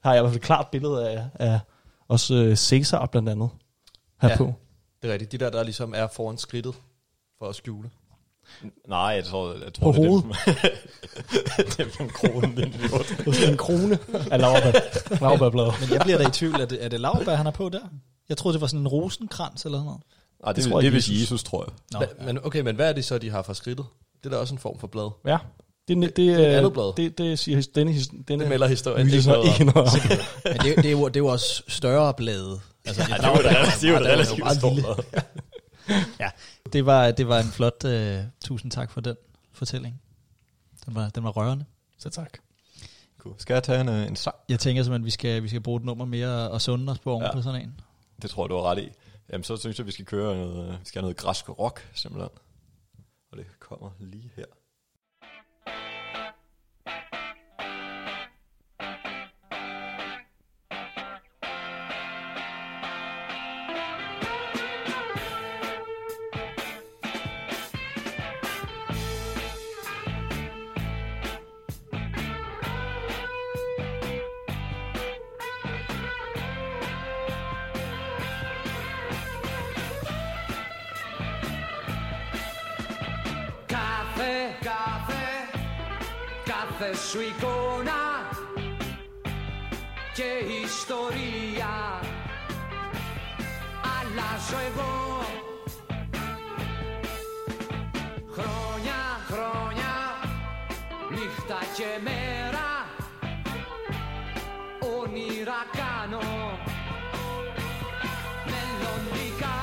har jeg i hvert fald et klart billede af, af også øh, Cæsar blandt andet herpå. Ja. Det er rigtigt. De der, der ligesom er foran skridtet for at skjule. Nej, jeg tror, jeg tror På det er hovedet? dem, det er en krone, den idiot. Det er en krone af laurbær, laurbærblade. Men jeg bliver da i tvivl, er det, er det lavbær, han er på der? Jeg troede, det var sådan en rosenkrans eller noget. Nej, det, tror det, jeg, det er Jesus. vist Jesus, tror jeg. Nå, Hva, men okay, men hvad er det så, de har fra skridtet? Det er da også en form for blad. Ja, det, det, det, er et andet blad. det, det siger his- denne, his- denne Det melder historien ikke noget om. ikke noget om. Men det, det, er jo, det er jo også større blade. Altså, Ja, det var et, det er jo et relativt stort blad. Ja, det var, det var en flot... Uh, tusind tak for den fortælling. Den var, den var rørende. Så tak. Cool. Skal jeg tage en, øh, en sang? Jeg tænker simpelthen, at vi skal, vi skal bruge et nummer mere og sunde os på oven Ja. på sådan en. Det tror jeg, du har ret i. Jamen, så synes jeg, vi skal køre noget, øh, vi skal have noget græsk rock, simpelthen. Og det kommer lige her. Σου εικόνα και ιστορία. Αλλάζω εγώ. Χρόνια, χρόνια, νύχτα και μέρα όνειρα κάνω μελλοντικά.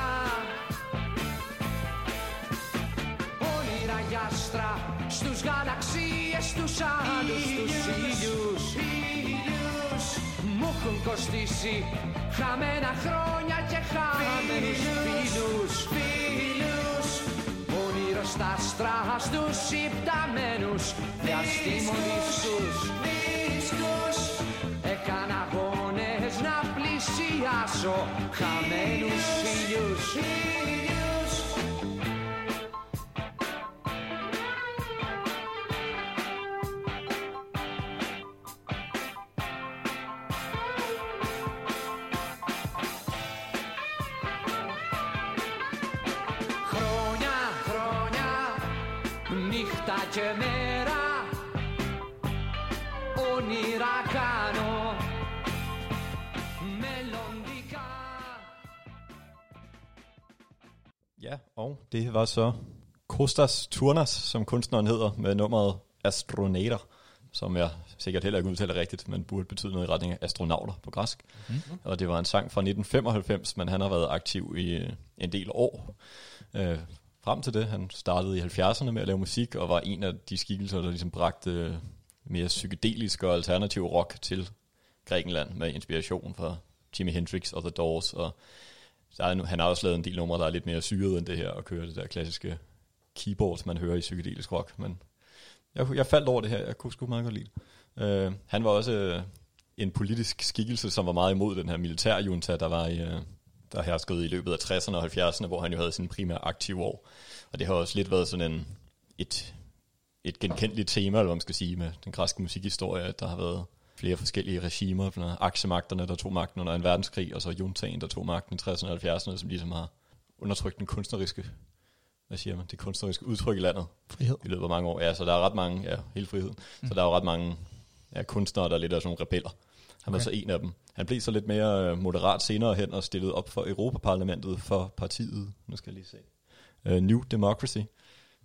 Όνειρα για άστρα στους γαλαξίες, στους άλλους, κοστίσει. Χαμένα χρόνια και χαμένους φίλους Όνειρος στα άστρα στους υπταμένους. Διαστημονίσους Έκανα αγώνες να πλησιάσω. Χαμένους ήλιους Ja, og det var så Kostas Turnas, som kunstneren hedder, med nummeret Astronater, som jeg sikkert heller ikke udtaler rigtigt, men burde betyde noget i retning af astronauter på græsk. Mm. Og det var en sang fra 1995, men han har været aktiv i en del år. Øh, frem til det, han startede i 70'erne med at lave musik, og var en af de skikkelser, der ligesom bragte mere psykedelisk og alternativ rock til Grækenland med inspiration fra Jimi Hendrix og The Doors. Og så er, han har også lavet en del numre, der er lidt mere syret end det her, og kører det der klassiske keyboard, man hører i psykedelisk rock. Men jeg, jeg faldt over det her, jeg kunne sgu meget godt lide det. uh, Han var også uh, en politisk skikkelse, som var meget imod den her militærjunta, der var i, uh, der herskede i løbet af 60'erne og 70'erne, hvor han jo havde sin primære aktive år. Og det har også lidt været sådan en, et, et genkendeligt tema, eller hvad man skal sige, med den græske musikhistorie, at der har været flere forskellige regimer, blandt aksemagterne, der tog magten under en verdenskrig, og så juntaen, der tog magten i 60'erne og 70'erne, som ligesom har undertrykt den kunstneriske, hvad siger man, det kunstneriske udtryk i landet Frihed. i løbet af mange år. Ja, så der er ret mange, ja, hele friheden. Mm. Så der er jo ret mange ja, kunstnere, der er lidt af sådan nogle rebeller. Han var Okay. så en af dem. Han blev så lidt mere øh, moderat senere hen og stillede op for Europaparlamentet for partiet, nu skal jeg lige se, uh, New Democracy,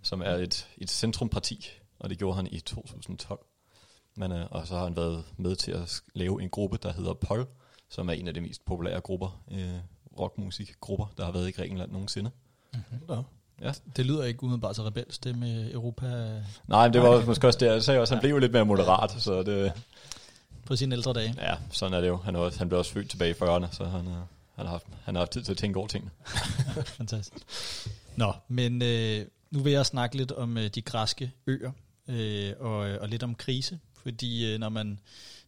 som er et, et centrumparti, og det gjorde han i 2012. Men, uh, og så har han været med til at lave en gruppe, der hedder Pol, som er en af de mest populære grupper, uh, rockmusikgrupper, der har været i Grækenland nogensinde. Nå. Ja. Det lyder ikke umiddelbart så rebelsk, det med Europa Nej, men det var også, måske også det, jeg sagde også, han blev jo lidt mere moderat, så det, på sine ældre dage. Ja, sådan er det jo. Han, også, han blev også født tilbage i 40'erne, så han, er, han, har haft, han har haft tid til at tænke over tingene. Fantastisk. Nå, men øh, nu vil jeg snakke lidt om øh, de græske øer, øh, og, og lidt om krise, fordi øh, når, man,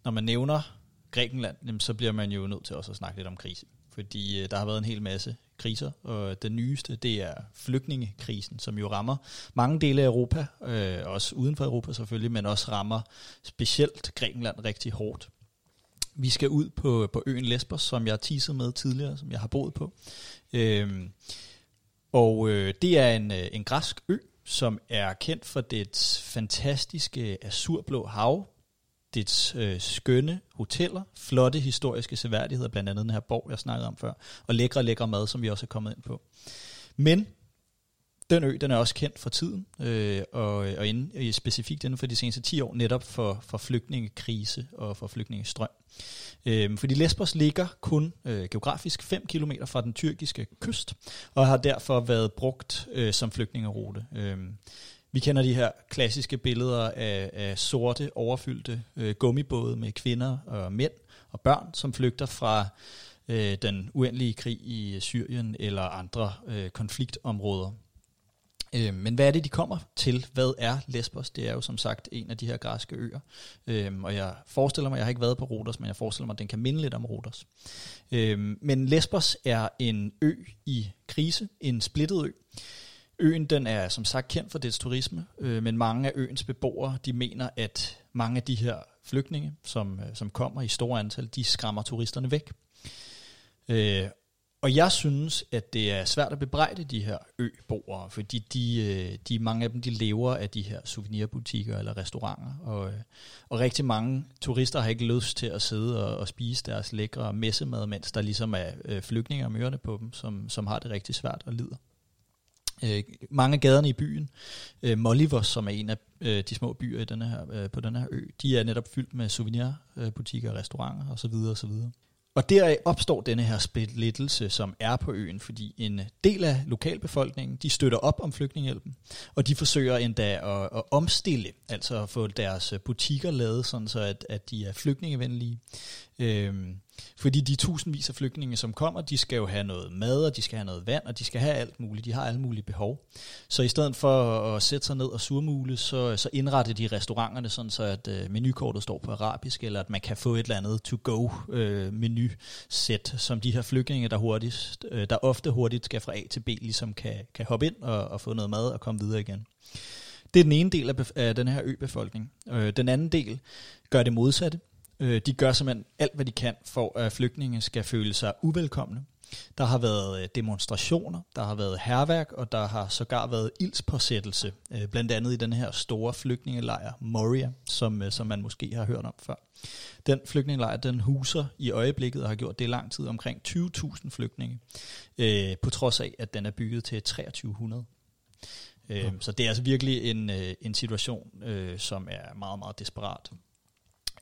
når man nævner Grækenland, så bliver man jo nødt til også at snakke lidt om krise. Fordi øh, der har været en hel masse kriser, og den nyeste, det er flygtningekrisen, som jo rammer mange dele af Europa, øh, også uden for Europa selvfølgelig, men også rammer specielt Grækenland rigtig hårdt. Vi skal ud på, på øen Lesbos, som jeg teasede med tidligere, som jeg har boet på. Øhm, og øh, det er en, øh, en græsk ø, som er kendt for dets fantastiske azurblå hav, dets øh, skønne hoteller, flotte historiske seværdigheder, blandt andet den her borg, jeg snakkede om før, og lækre, lækre mad, som vi også er kommet ind på. Men den ø, den er også kendt for tiden, øh, og, øh, og inden, øh, specifikt inden for de seneste 10 år, netop for, for flygtningekrise og for flygtningestrøm. Øh, fordi Lesbos ligger kun øh, geografisk 5 km fra den tyrkiske kyst, og har derfor været brugt øh, som flygtningerute. Øh, vi kender de her klassiske billeder af, af sorte, overfyldte øh, gummibåde med kvinder og mænd og børn, som flygter fra øh, den uendelige krig i Syrien eller andre øh, konfliktområder. Øh, men hvad er det, de kommer til? Hvad er Lesbos? Det er jo som sagt en af de her græske øer. Øh, og jeg forestiller mig, jeg har ikke været på Rodos, men jeg forestiller mig, at den kan minde lidt om Rodos. Øh, men Lesbos er en ø i krise, en splittet ø. Øen den er som sagt kendt for dets turisme, øh, men mange af øens beboere de mener, at mange af de her flygtninge, som, øh, som kommer i store antal, de skræmmer turisterne væk. Øh, og jeg synes, at det er svært at bebrejde de her øboere, fordi de, øh, de, mange af dem de lever af de her souvenirbutikker eller restauranter. Og, øh, og rigtig mange turister har ikke lyst til at sidde og, og spise deres lækre messemad, mens der ligesom er øh, flygtninge og mørne på dem, som, som har det rigtig svært og lider. Øh, mange af gaderne i byen, øh, som er en af øh, de små byer i denne her, øh, på den her ø, de er netop fyldt med souvenirbutikker, restauranter osv. osv. Og deraf opstår denne her splittelse, som er på øen, fordi en del af lokalbefolkningen, de støtter op om flygtningehjælpen, og de forsøger endda at, at omstille, altså at få deres butikker lavet, sådan så at, at de er flygtningevenlige. Øhm, fordi de tusindvis af flygtninge, som kommer, de skal jo have noget mad, og de skal have noget vand, og de skal have alt muligt. De har alle mulige behov. Så i stedet for at sætte sig ned og surmule, så, så indretter de restauranterne sådan, så at øh, menukortet står på arabisk, eller at man kan få et eller andet to-go øh, som de her flygtninge, der, hurtigst, øh, der ofte hurtigt skal fra A til B, ligesom kan, kan hoppe ind og, og få noget mad og komme videre igen. Det er den ene del af, bef- af den her øbefolkning. Øh, den anden del gør det modsatte. Øh, de gør simpelthen alt, hvad de kan, for at flygtninge skal føle sig uvelkomne. Der har været øh, demonstrationer, der har været herværk, og der har sågar været ildspåsættelse, øh, blandt andet i den her store flygtningelejr Moria, som, øh, som man måske har hørt om før. Den flygtningelejr, den huser i øjeblikket og har gjort det i lang tid omkring 20.000 flygtninge, øh, på trods af, at den er bygget til 2300. Øh, Så det er altså virkelig en, en situation, øh, som er meget, meget desperat.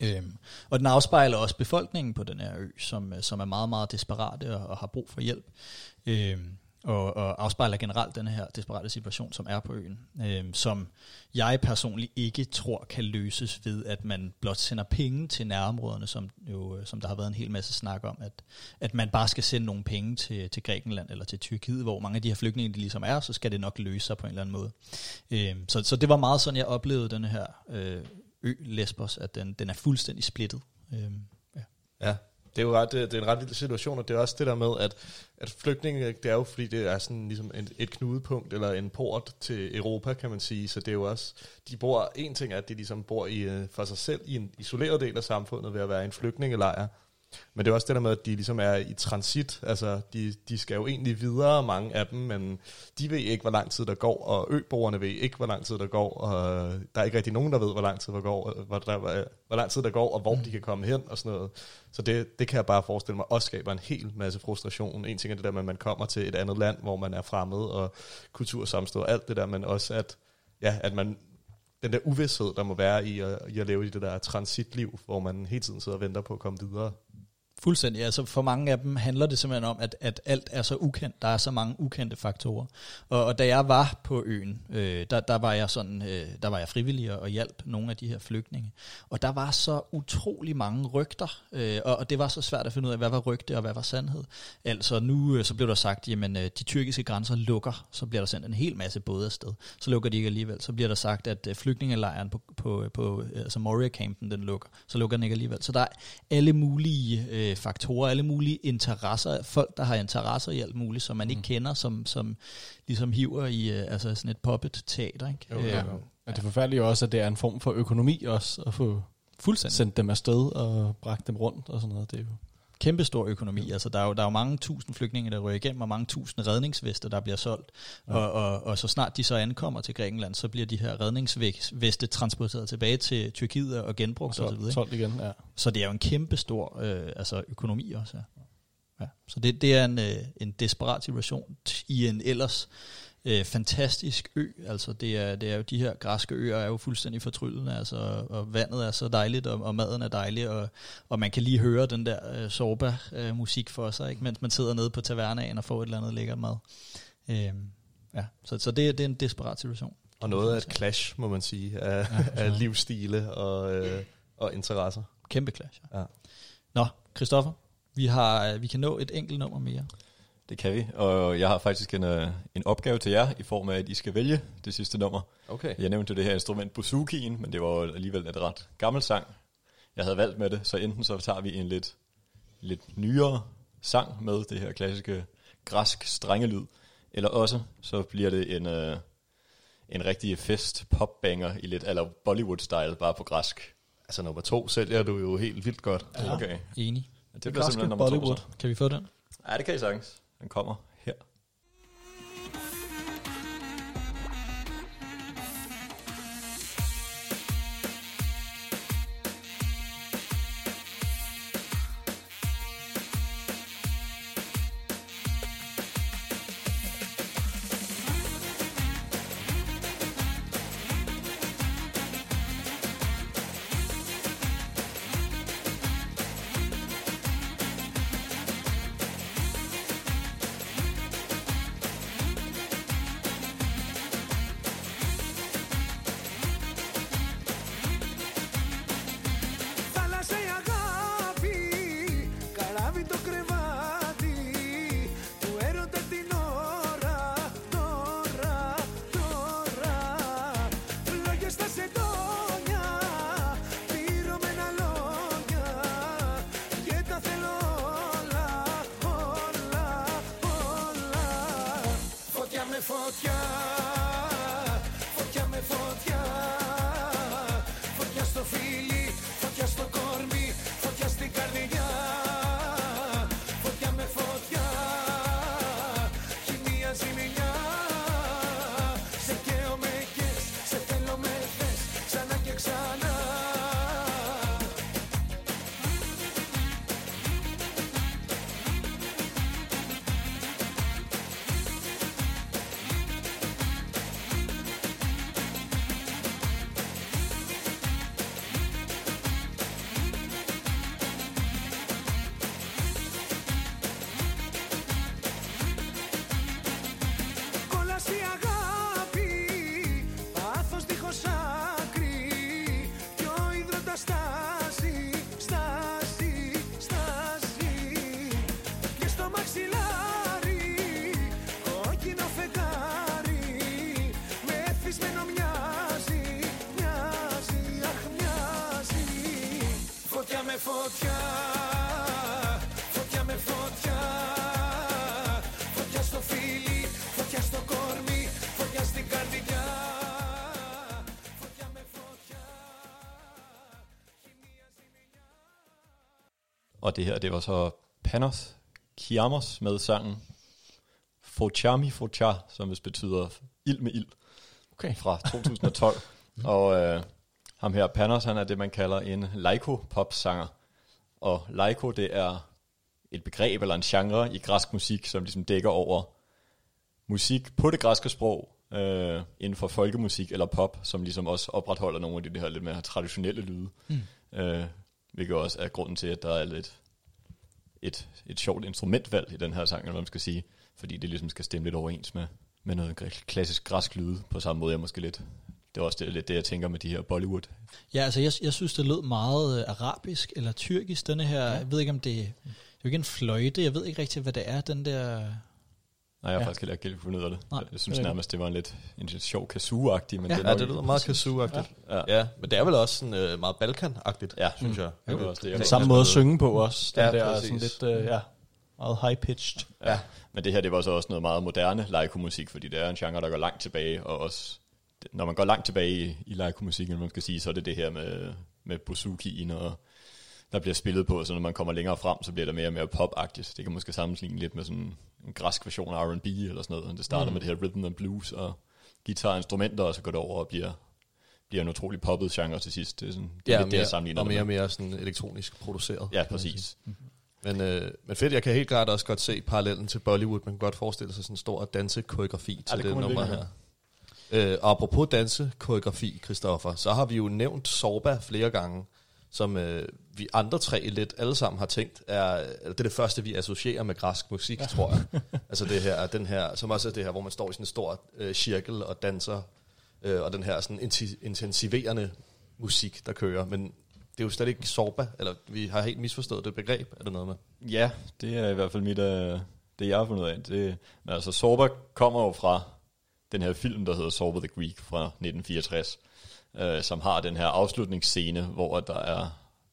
Øhm, og den afspejler også befolkningen på den her ø, som, øh, som er meget, meget desperate og, og har brug for hjælp. Øhm, og, og afspejler generelt den her desperate situation, som er på øen, øhm, som jeg personligt ikke tror kan løses ved, at man blot sender penge til nærområderne, som, jo, øh, som der har været en hel masse snak om, at, at man bare skal sende nogle penge til, til Grækenland eller til Tyrkiet, hvor mange af de her flygtninge de ligesom er, så skal det nok løse sig på en eller anden måde. Øhm, så, så det var meget sådan, jeg oplevede den her øh, ø, Lesbos, at den, den er fuldstændig splittet. Øhm, ja. Ja, det er jo ret, det er en ret vild situation, og det er også det der med, at, at flygtninge, det er jo fordi, det er sådan ligesom et, et knudepunkt, eller en port til Europa, kan man sige, så det er jo også, de bor, en ting er, at de ligesom bor i, øh, for sig selv i en isoleret del af samfundet ved at være i en flygtningelejr, men det er også det der med, at de ligesom er i transit, altså de, de skal jo egentlig videre, mange af dem, men de ved ikke, hvor lang tid der går, og øboerne ved ikke, hvor lang tid der går, og der er ikke rigtig nogen, der ved, hvor lang tid der går, hvor, der, hvor lang tid der går, og hvor de kan komme hen, og sådan noget. Så det, det kan jeg bare forestille mig også skaber en hel masse frustration. En ting er det der med, at man kommer til et andet land, hvor man er fremmed, og kultursamstød og alt det der, men også at, ja, at man den der uvidshed, der må være i at, i at leve i det der transitliv, hvor man hele tiden sidder og venter på at komme videre. Fuldstændig. Altså for mange af dem handler det simpelthen om, at, at alt er så ukendt. Der er så mange ukendte faktorer. Og, og da jeg var på øen, øh, der, der var jeg sådan, øh, der var jeg frivillig og, hjalp nogle af de her flygtninge. Og der var så utrolig mange rygter, øh, og, og det var så svært at finde ud af, hvad var rygte og hvad var sandhed. Altså nu øh, så blev der sagt, jamen øh, de tyrkiske grænser lukker, så bliver der sendt en hel masse både afsted. Så lukker de ikke alligevel. Så bliver der sagt, at øh, flygtningelejren på, på, på øh, altså Moria-campen, den lukker. Så lukker den ikke alligevel. Så der er alle mulige øh, faktorer, alle mulige interesser, folk, der har interesser i alt muligt, som man ikke kender, som, som ligesom hiver i øh, altså sådan et puppet-teater. Ikke? Jo, ja. Ja, det forfærdelige også, at det er en form for økonomi også, at få Fuldstændig. sendt dem afsted og bragt dem rundt og sådan noget. Det er jo kæmpestor økonomi. Altså, der er, jo, der er jo mange tusind flygtninge, der ryger igennem, og mange tusind redningsveste, der bliver solgt. Ja. Og, og, og så snart de så ankommer til Grækenland, så bliver de her redningsveste transporteret tilbage til Tyrkiet og genbrugt og så videre. solgt igen, ja. Så det er jo en kæmpestor øh, altså økonomi også. Ja. Ja. Så det, det er en, øh, en desperat situation i en ellers øh, fantastisk ø. Altså det er, det er jo de her græske øer er jo fuldstændig fortryllende, altså, og vandet er så dejligt, og, og maden er dejlig, og, og man kan lige høre den der øh, sorba øh, musik for sig, ikke? mens man sidder nede på tavernaen og får et eller andet lækkert mad. Øh, ja. Så, så det, det er en desperat situation. Og noget af et clash, må man sige, af, ja, af livsstile og, øh, og interesser. Kæmpe clash. Ja. Ja. Nå, Christoffer, vi, har, vi kan nå et enkelt nummer mere. Det kan vi, og jeg har faktisk en, øh, en opgave til jer, i form af, at I skal vælge det sidste nummer. Okay. Jeg nævnte jo det her instrument bouzouki'en, men det var alligevel et ret gammel sang. Jeg havde valgt med det, så enten så tager vi en lidt, lidt nyere sang med det her klassiske græsk strengelyd, eller også så bliver det en, øh, en rigtig fest popbanger i lidt eller Bollywood-style, bare på græsk. Altså nummer to sælger du jo helt vildt godt. Okay. Enig. Det, det bliver simpelthen nummer to. Så. Kan vi få den? Ja, det kan I sagtens. Den kommer. Og det her, det var så Panos Kiamos med sangen Fochami Focha, som vist betyder ild med ild, Okay. fra 2012. og øh, ham her, Panos, han er det, man kalder en laiko-pop-sanger. Og laiko, det er et begreb eller en genre i græsk musik, som ligesom dækker over musik på det græske sprog, øh, inden for folkemusik eller pop, som ligesom også opretholder nogle af de, de her lidt mere traditionelle lyde. Mm. Øh, hvilket også er grunden til, at der er lidt et, et sjovt instrumentvalg i den her sang, eller hvad man skal sige, fordi det ligesom skal stemme lidt overens med, med noget klassisk græsk lyde, på samme måde jeg måske lidt. Det er også det, lidt det, jeg tænker med de her Bollywood. Ja, altså jeg, jeg synes, det lød meget øh, arabisk eller tyrkisk, denne her, jeg ved ikke om det, det er jo ikke en fløjte, jeg ved ikke rigtig, hvad det er, den der, Nej, jeg har Ja. faktisk heller ikke helt fundet ud af det. Nej. Jeg, synes Det er nærmest, det var en lidt, en lidt sjov kazoo-agtig, men Ja. det er Ja, det lyder meget kazoo-agtigt. Ja. Ja. ja, men det er vel også sådan, øh, meget Balkan-agtigt, Ja. synes jeg. Det var også det, jeg Den var- samme måde at synge på også. Den Ja, der præcis. sådan lidt, øh, ja, meget high-pitched. Ja. Men det her, det var så også noget meget moderne laiko-musik, fordi det er en genre, der går langt tilbage, og også, når man går langt tilbage i, i laiko-musikken, man skal sige, så er det det her med, med bouzouki'en, og der bliver spillet på, så når man kommer længere frem, så bliver det mere og mere pop-agtigt. Det kan måske sammenligne lidt med sådan en græsk version af R&B eller sådan noget. Det starter mm. med det her rhythm and blues, og guitar og instrumenter, og så går det over og bliver, bliver en utrolig poppet genre til sidst. Det er, sådan, det er Ja, lidt det, jeg mere, sammenligner og mere og mere sådan elektronisk produceret. Ja, præcis. Men, øh, men fedt, jeg kan helt klart også godt se parallellen til Bollywood. Man kan godt forestille sig sådan en stor dansekoreografi til det det, det nummer virkelig. her. Øh, og apropos dansekoreografi, Christoffer, så har vi jo nævnt Sorba flere gange, som øh, vi andre tre lidt alle sammen har tænkt, er, eller det er det første, vi associerer med græsk musik, ja. tror jeg. altså det her, den her, som også er det her, hvor man står i sådan en stor øh, cirkel og danser, øh, og den her sådan intensiverende musik, der kører. Men det er jo slet ikke Sorba, eller vi har helt misforstået det begreb, er det noget med? Ja, det er i hvert fald mit, øh, det jeg har fundet ud af. Det, men altså, Sorba kommer jo fra den her film, der hedder Sorba the Greek fra 1964, øh, som har den her afslutningsscene, hvor der er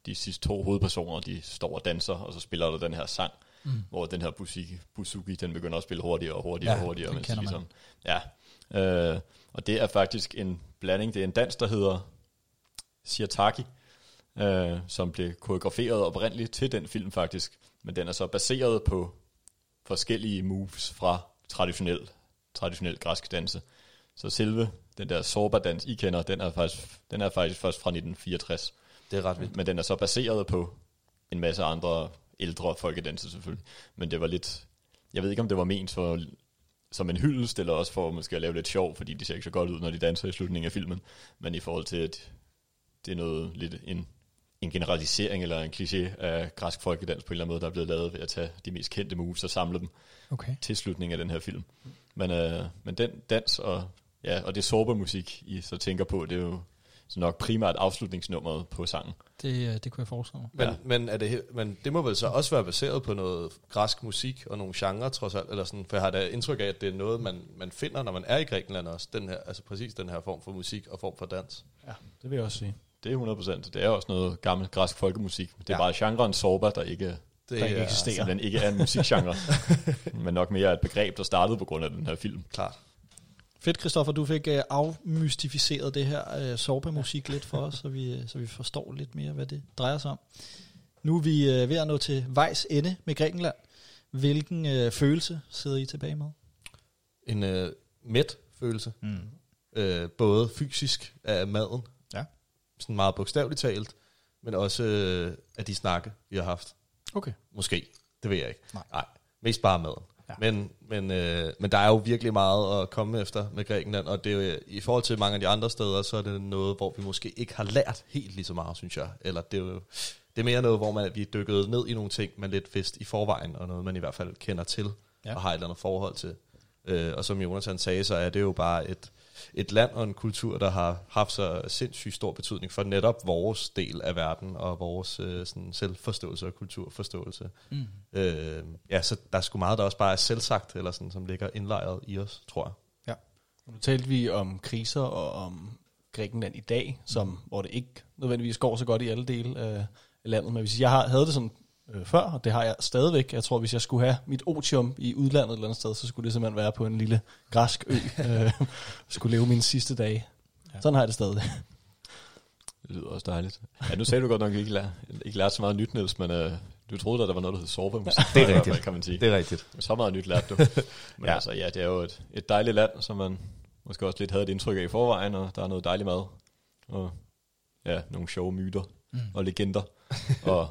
de sidste to hovedpersoner, de står og danser, og så spiller der den her sang, mm. hvor den her buzuki, buzuki, den begynder at spille hurtigere og hurtigere Ja, og hurtigere. den mens kender de man. ja, øh, og det er faktisk en blanding, det er en dans, der hedder Shiataki, øh, som blev koreograferet oprindeligt til den film faktisk, men den er så baseret på forskellige moves fra traditionel, traditionel græsk danse. Så selve den der sorba-dans, I kender, den er faktisk, den er faktisk først fra 1964, Det er ret vildt. men den er så baseret på en masse andre ældre folkedanse selvfølgelig. Men det var lidt, jeg ved ikke om det var ment for, som en hyldest, eller også for måske at lave lidt sjov, fordi de ser ikke så godt ud, når de danser i slutningen af filmen. Men i forhold til, at det er noget lidt en, en generalisering eller en kliché af græsk folkedans på en eller anden måde, der er blevet lavet ved at tage de mest kendte moves og samle dem okay. til slutningen af den her film. Men, øh, men den dans og, ja, og det sorbermusik, I så tænker på, det er jo så nok primært afslutningsnummeret på sangen. Det, øh, det kunne jeg forestille mig. Men, Ja. men, er det, men det må vel så også være baseret på noget græsk musik og nogle genrer trods alt, eller sådan, for jeg har da indtryk af, at det er noget, man, man finder, når man er i Grækenland også, den her, altså præcis den her form for musik og form for dans. Ja, det vil jeg også sige. Det er 100%. Det er også noget gammel græsk folkemusik. Det er Ja. bare genren sorba, der ikke, Det Der ikke er eksisterer. simpelthen ikke er en musikgenre, men nok mere et begreb, der startede på grund af den her film. klart. Fedt, Christoffer, du fik uh, afmystificeret det her uh, sorba-musik lidt for os, så vi, øh, så vi forstår lidt mere, hvad det drejer sig om. Nu er vi ved at nå til vejs ende med Grækenland. Hvilken uh, følelse sidder I tilbage med? En øh, mæt følelse, Mm. øh, både fysisk af maden, Ja. sådan meget bogstaveligt talt, men også øh, af de snakke, vi har haft. Okay. Måske, det ved jeg ikke. Nej. Nej mest bare maden. Ja. Men, men, øh, men der er jo virkelig meget at komme efter med Grækenland, og det er jo, i forhold til mange af de andre steder, så er det noget, hvor vi måske ikke har lært helt lige så meget, synes jeg. Eller det er jo det er mere noget, hvor man, vi er dykket ned i nogle ting, man lidt vidst i forvejen, og noget, man i hvert fald kender til, Ja. og har et eller andet forhold til. Øh, og som Jonathan sagde, så er det jo bare et, et land og en kultur, der har haft så sindssygt stor betydning for netop vores del af verden, og vores øh, sådan selvforståelse og kulturforståelse. Mm. Øh, ja, så der er sgu meget, der også bare er selvsagt, eller sådan, som ligger indlejret i os, tror jeg. Nu talte vi om kriser og om Grækenland i dag, som, hvor det ikke nødvendigvis går så godt i alle dele af af landet. Men hvis jeg har, havde det sådan øh, før, og det har jeg stadigvæk. Jeg tror, hvis jeg skulle have mit otium i udlandet et eller andet sted, så skulle det simpelthen være på en lille græsk ø. øh, skulle leve mine sidste dage. Ja. Sådan har jeg det stadig. Det lyder også dejligt. Ja, nu sagde du godt nok, at ikke, lær, ikke lærte så meget nyt, Niels, men øh, Du troede, at der var noget, der hed sovemusik. Det er rigtigt. fald, kan man sige. Det er rigtigt. Så meget nyt lærte du. Men Ja. ja. altså, ja, det er jo et, et dejligt land, som man måske også lidt havde et indtryk af i forvejen, og der er noget dejlig mad. Og ja, nogle sjove myter mm. og legender. og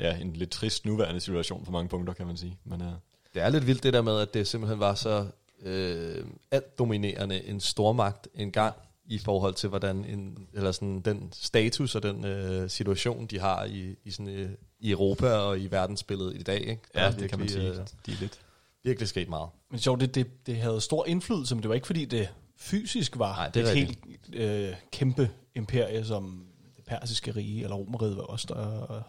ja, en lidt trist nuværende situation på mange punkter, kan man sige. Men uh, Det er lidt vildt det der med, at det simpelthen var så øh, alt dominerende en stormagt engang i forhold til hvordan en, eller sådan den status og den øh, situation de har i, i, sådan, øh, i Europa og i verdensbilledet i dag. Ikke? Der ja, er det kan man sige. øh, De er lidt virkelig sket meget. Men sjovt, det, det, det havde stor indflydelse, men det var ikke fordi det fysisk var Nej, det et rigtigt. helt øh, kæmpe imperie, som det persiske rige eller romeriet var også der.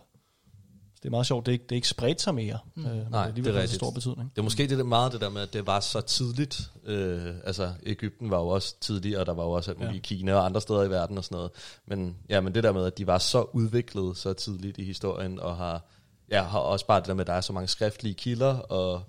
Det er meget sjovt, det er ikke, det er ikke spredt sig mere. Mm. Øh, Nej, alligevel det er har rigtigt. stor betydning. Det er måske det der meget det der med, at det var så tidligt. Øh, altså, Ægypten var jo også tidlig, og der var jo også alt muligt Ja. i Kina og andre steder i verden og sådan noget. Men, ja, men det der med, at de var så udviklet så tidligt i historien, og har, ja, har også bare det der med, at der er så mange skriftlige kilder, og,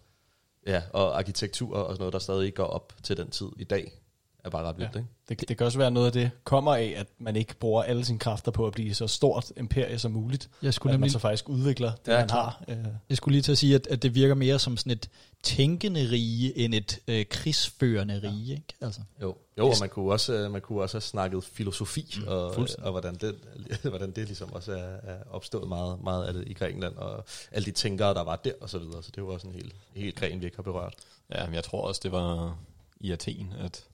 ja, og arkitektur og sådan noget, der stadig går op til den tid i dag, er bare ret vildt, Ja. ikke? Det, det kan også være noget af det kommer af, at man ikke bruger alle sine kræfter på at blive så stort imperie som muligt. Jeg skulle, At man nemlig, så faktisk udvikler det, Ja, man har. Øh, jeg skulle lige til at sige, at, at det virker mere som sådan et tænkende rige, end et øh, krigsførende rige. Ikke? Altså. Jo, jo og man kunne, også, øh, man kunne også have snakket filosofi, mm, og, fuldstændig. og hvordan, det, hvordan det ligesom også er, er opstået meget, meget af det i Grækenland, og alle de tænkere, der var der, og så videre. Så det var også en helt, helt gren, vi ikke har berørt. Ja, men jeg tror også, det var i Athen, at,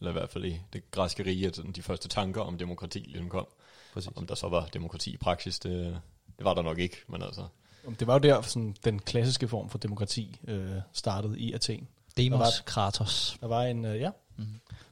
eller i hvert fald i det græske rige, at sådan de første tanker om demokrati ligesom kom. Præcis. Om der så var demokrati i praksis, det, det var der nok ikke, men altså, det var jo der, sådan, den klassiske form for demokrati øh, startede i Athen. Der Demos var- Kratos. Der var en, øh, ja, mm.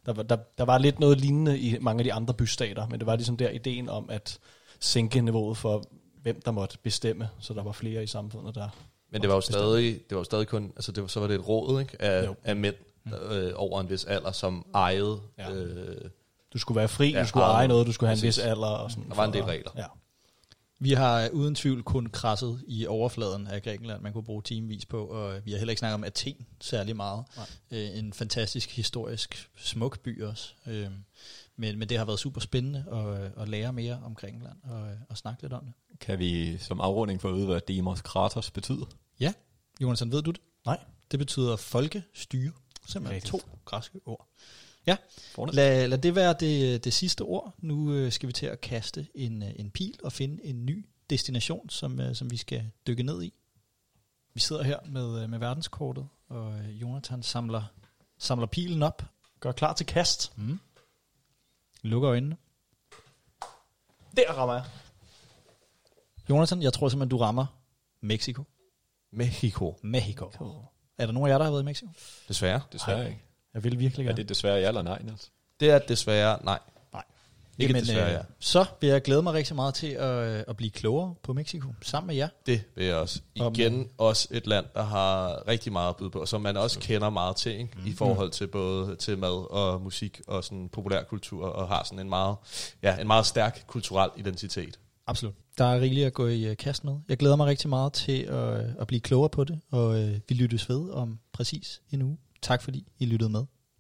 der, var, der, der var lidt noget lignende i mange af de andre bystater, men det var ligesom der ideen om at sænke niveauet for, hvem der måtte bestemme, så der var flere i samfundet, der... Men det var jo stadig, det var jo stadig kun, altså det var, så var det et råd ikke, af, Jo. af mænd der, øh, over en vis alder, som ejede. Ja. Øh, Du skulle være fri, Ja, du skulle eje noget, du skulle have en vis alder. Og sådan, Der var en del regler. Ja. Vi har uden tvivl kun krasset i overfladen af Grækenland, man kunne bruge timevis på, og vi har heller ikke snakket om Athen særlig meget. Øh, en fantastisk, historisk, smuk by også. Øh, men, men det har været super spændende at, at lære mere om Grækenland og, og snakke lidt om det. kan vi som afrunding få at vide, hvad Demos Kratos betyder? Ja, Jonathan, ved du det? Nej. Det betyder folkestyre. Simpelthen Rigtigt. to græske ord. Ja, Fornemt. lad, lad det være det, det sidste ord. Nu øh, skal vi til at kaste en, øh, en pil og finde en ny destination, som, øh, som vi skal dykke ned i. Vi sidder her med, med verdenskortet, og Jonathan samler, samler pilen op. Gør klar til kast. Mm. Lukker øjnene. Der rammer jeg. Jonathan, jeg tror simpelthen, du rammer Mexico. Mexico, Mexico. Er der nogen af jer, der har været i Mexico? desværre. Desværre ikke. Jeg vil virkelig Er gerne. det desværre ja eller nej, Niels? Det er desværre, nej. Ikke Jamen, desværre, øh, ja. Så vil jeg glæde mig rigtig meget til at, øh, at blive klogere på Mexico, sammen med jer. Det vil jeg også. Om- Igen også et land, der har rigtig meget at byde på, og som man også kender meget til, ikke? i forhold til både til mad og musik og sådan populærkultur, og har sådan en meget, ja, en meget stærk kulturel identitet. Absolut. Der er rigeligt at gå i øh, kast med. Jeg glæder mig rigtig meget til at, øh, at blive klogere på det, og øh, vi lyttes ved om præcis en uge. Tak fordi I lyttede med.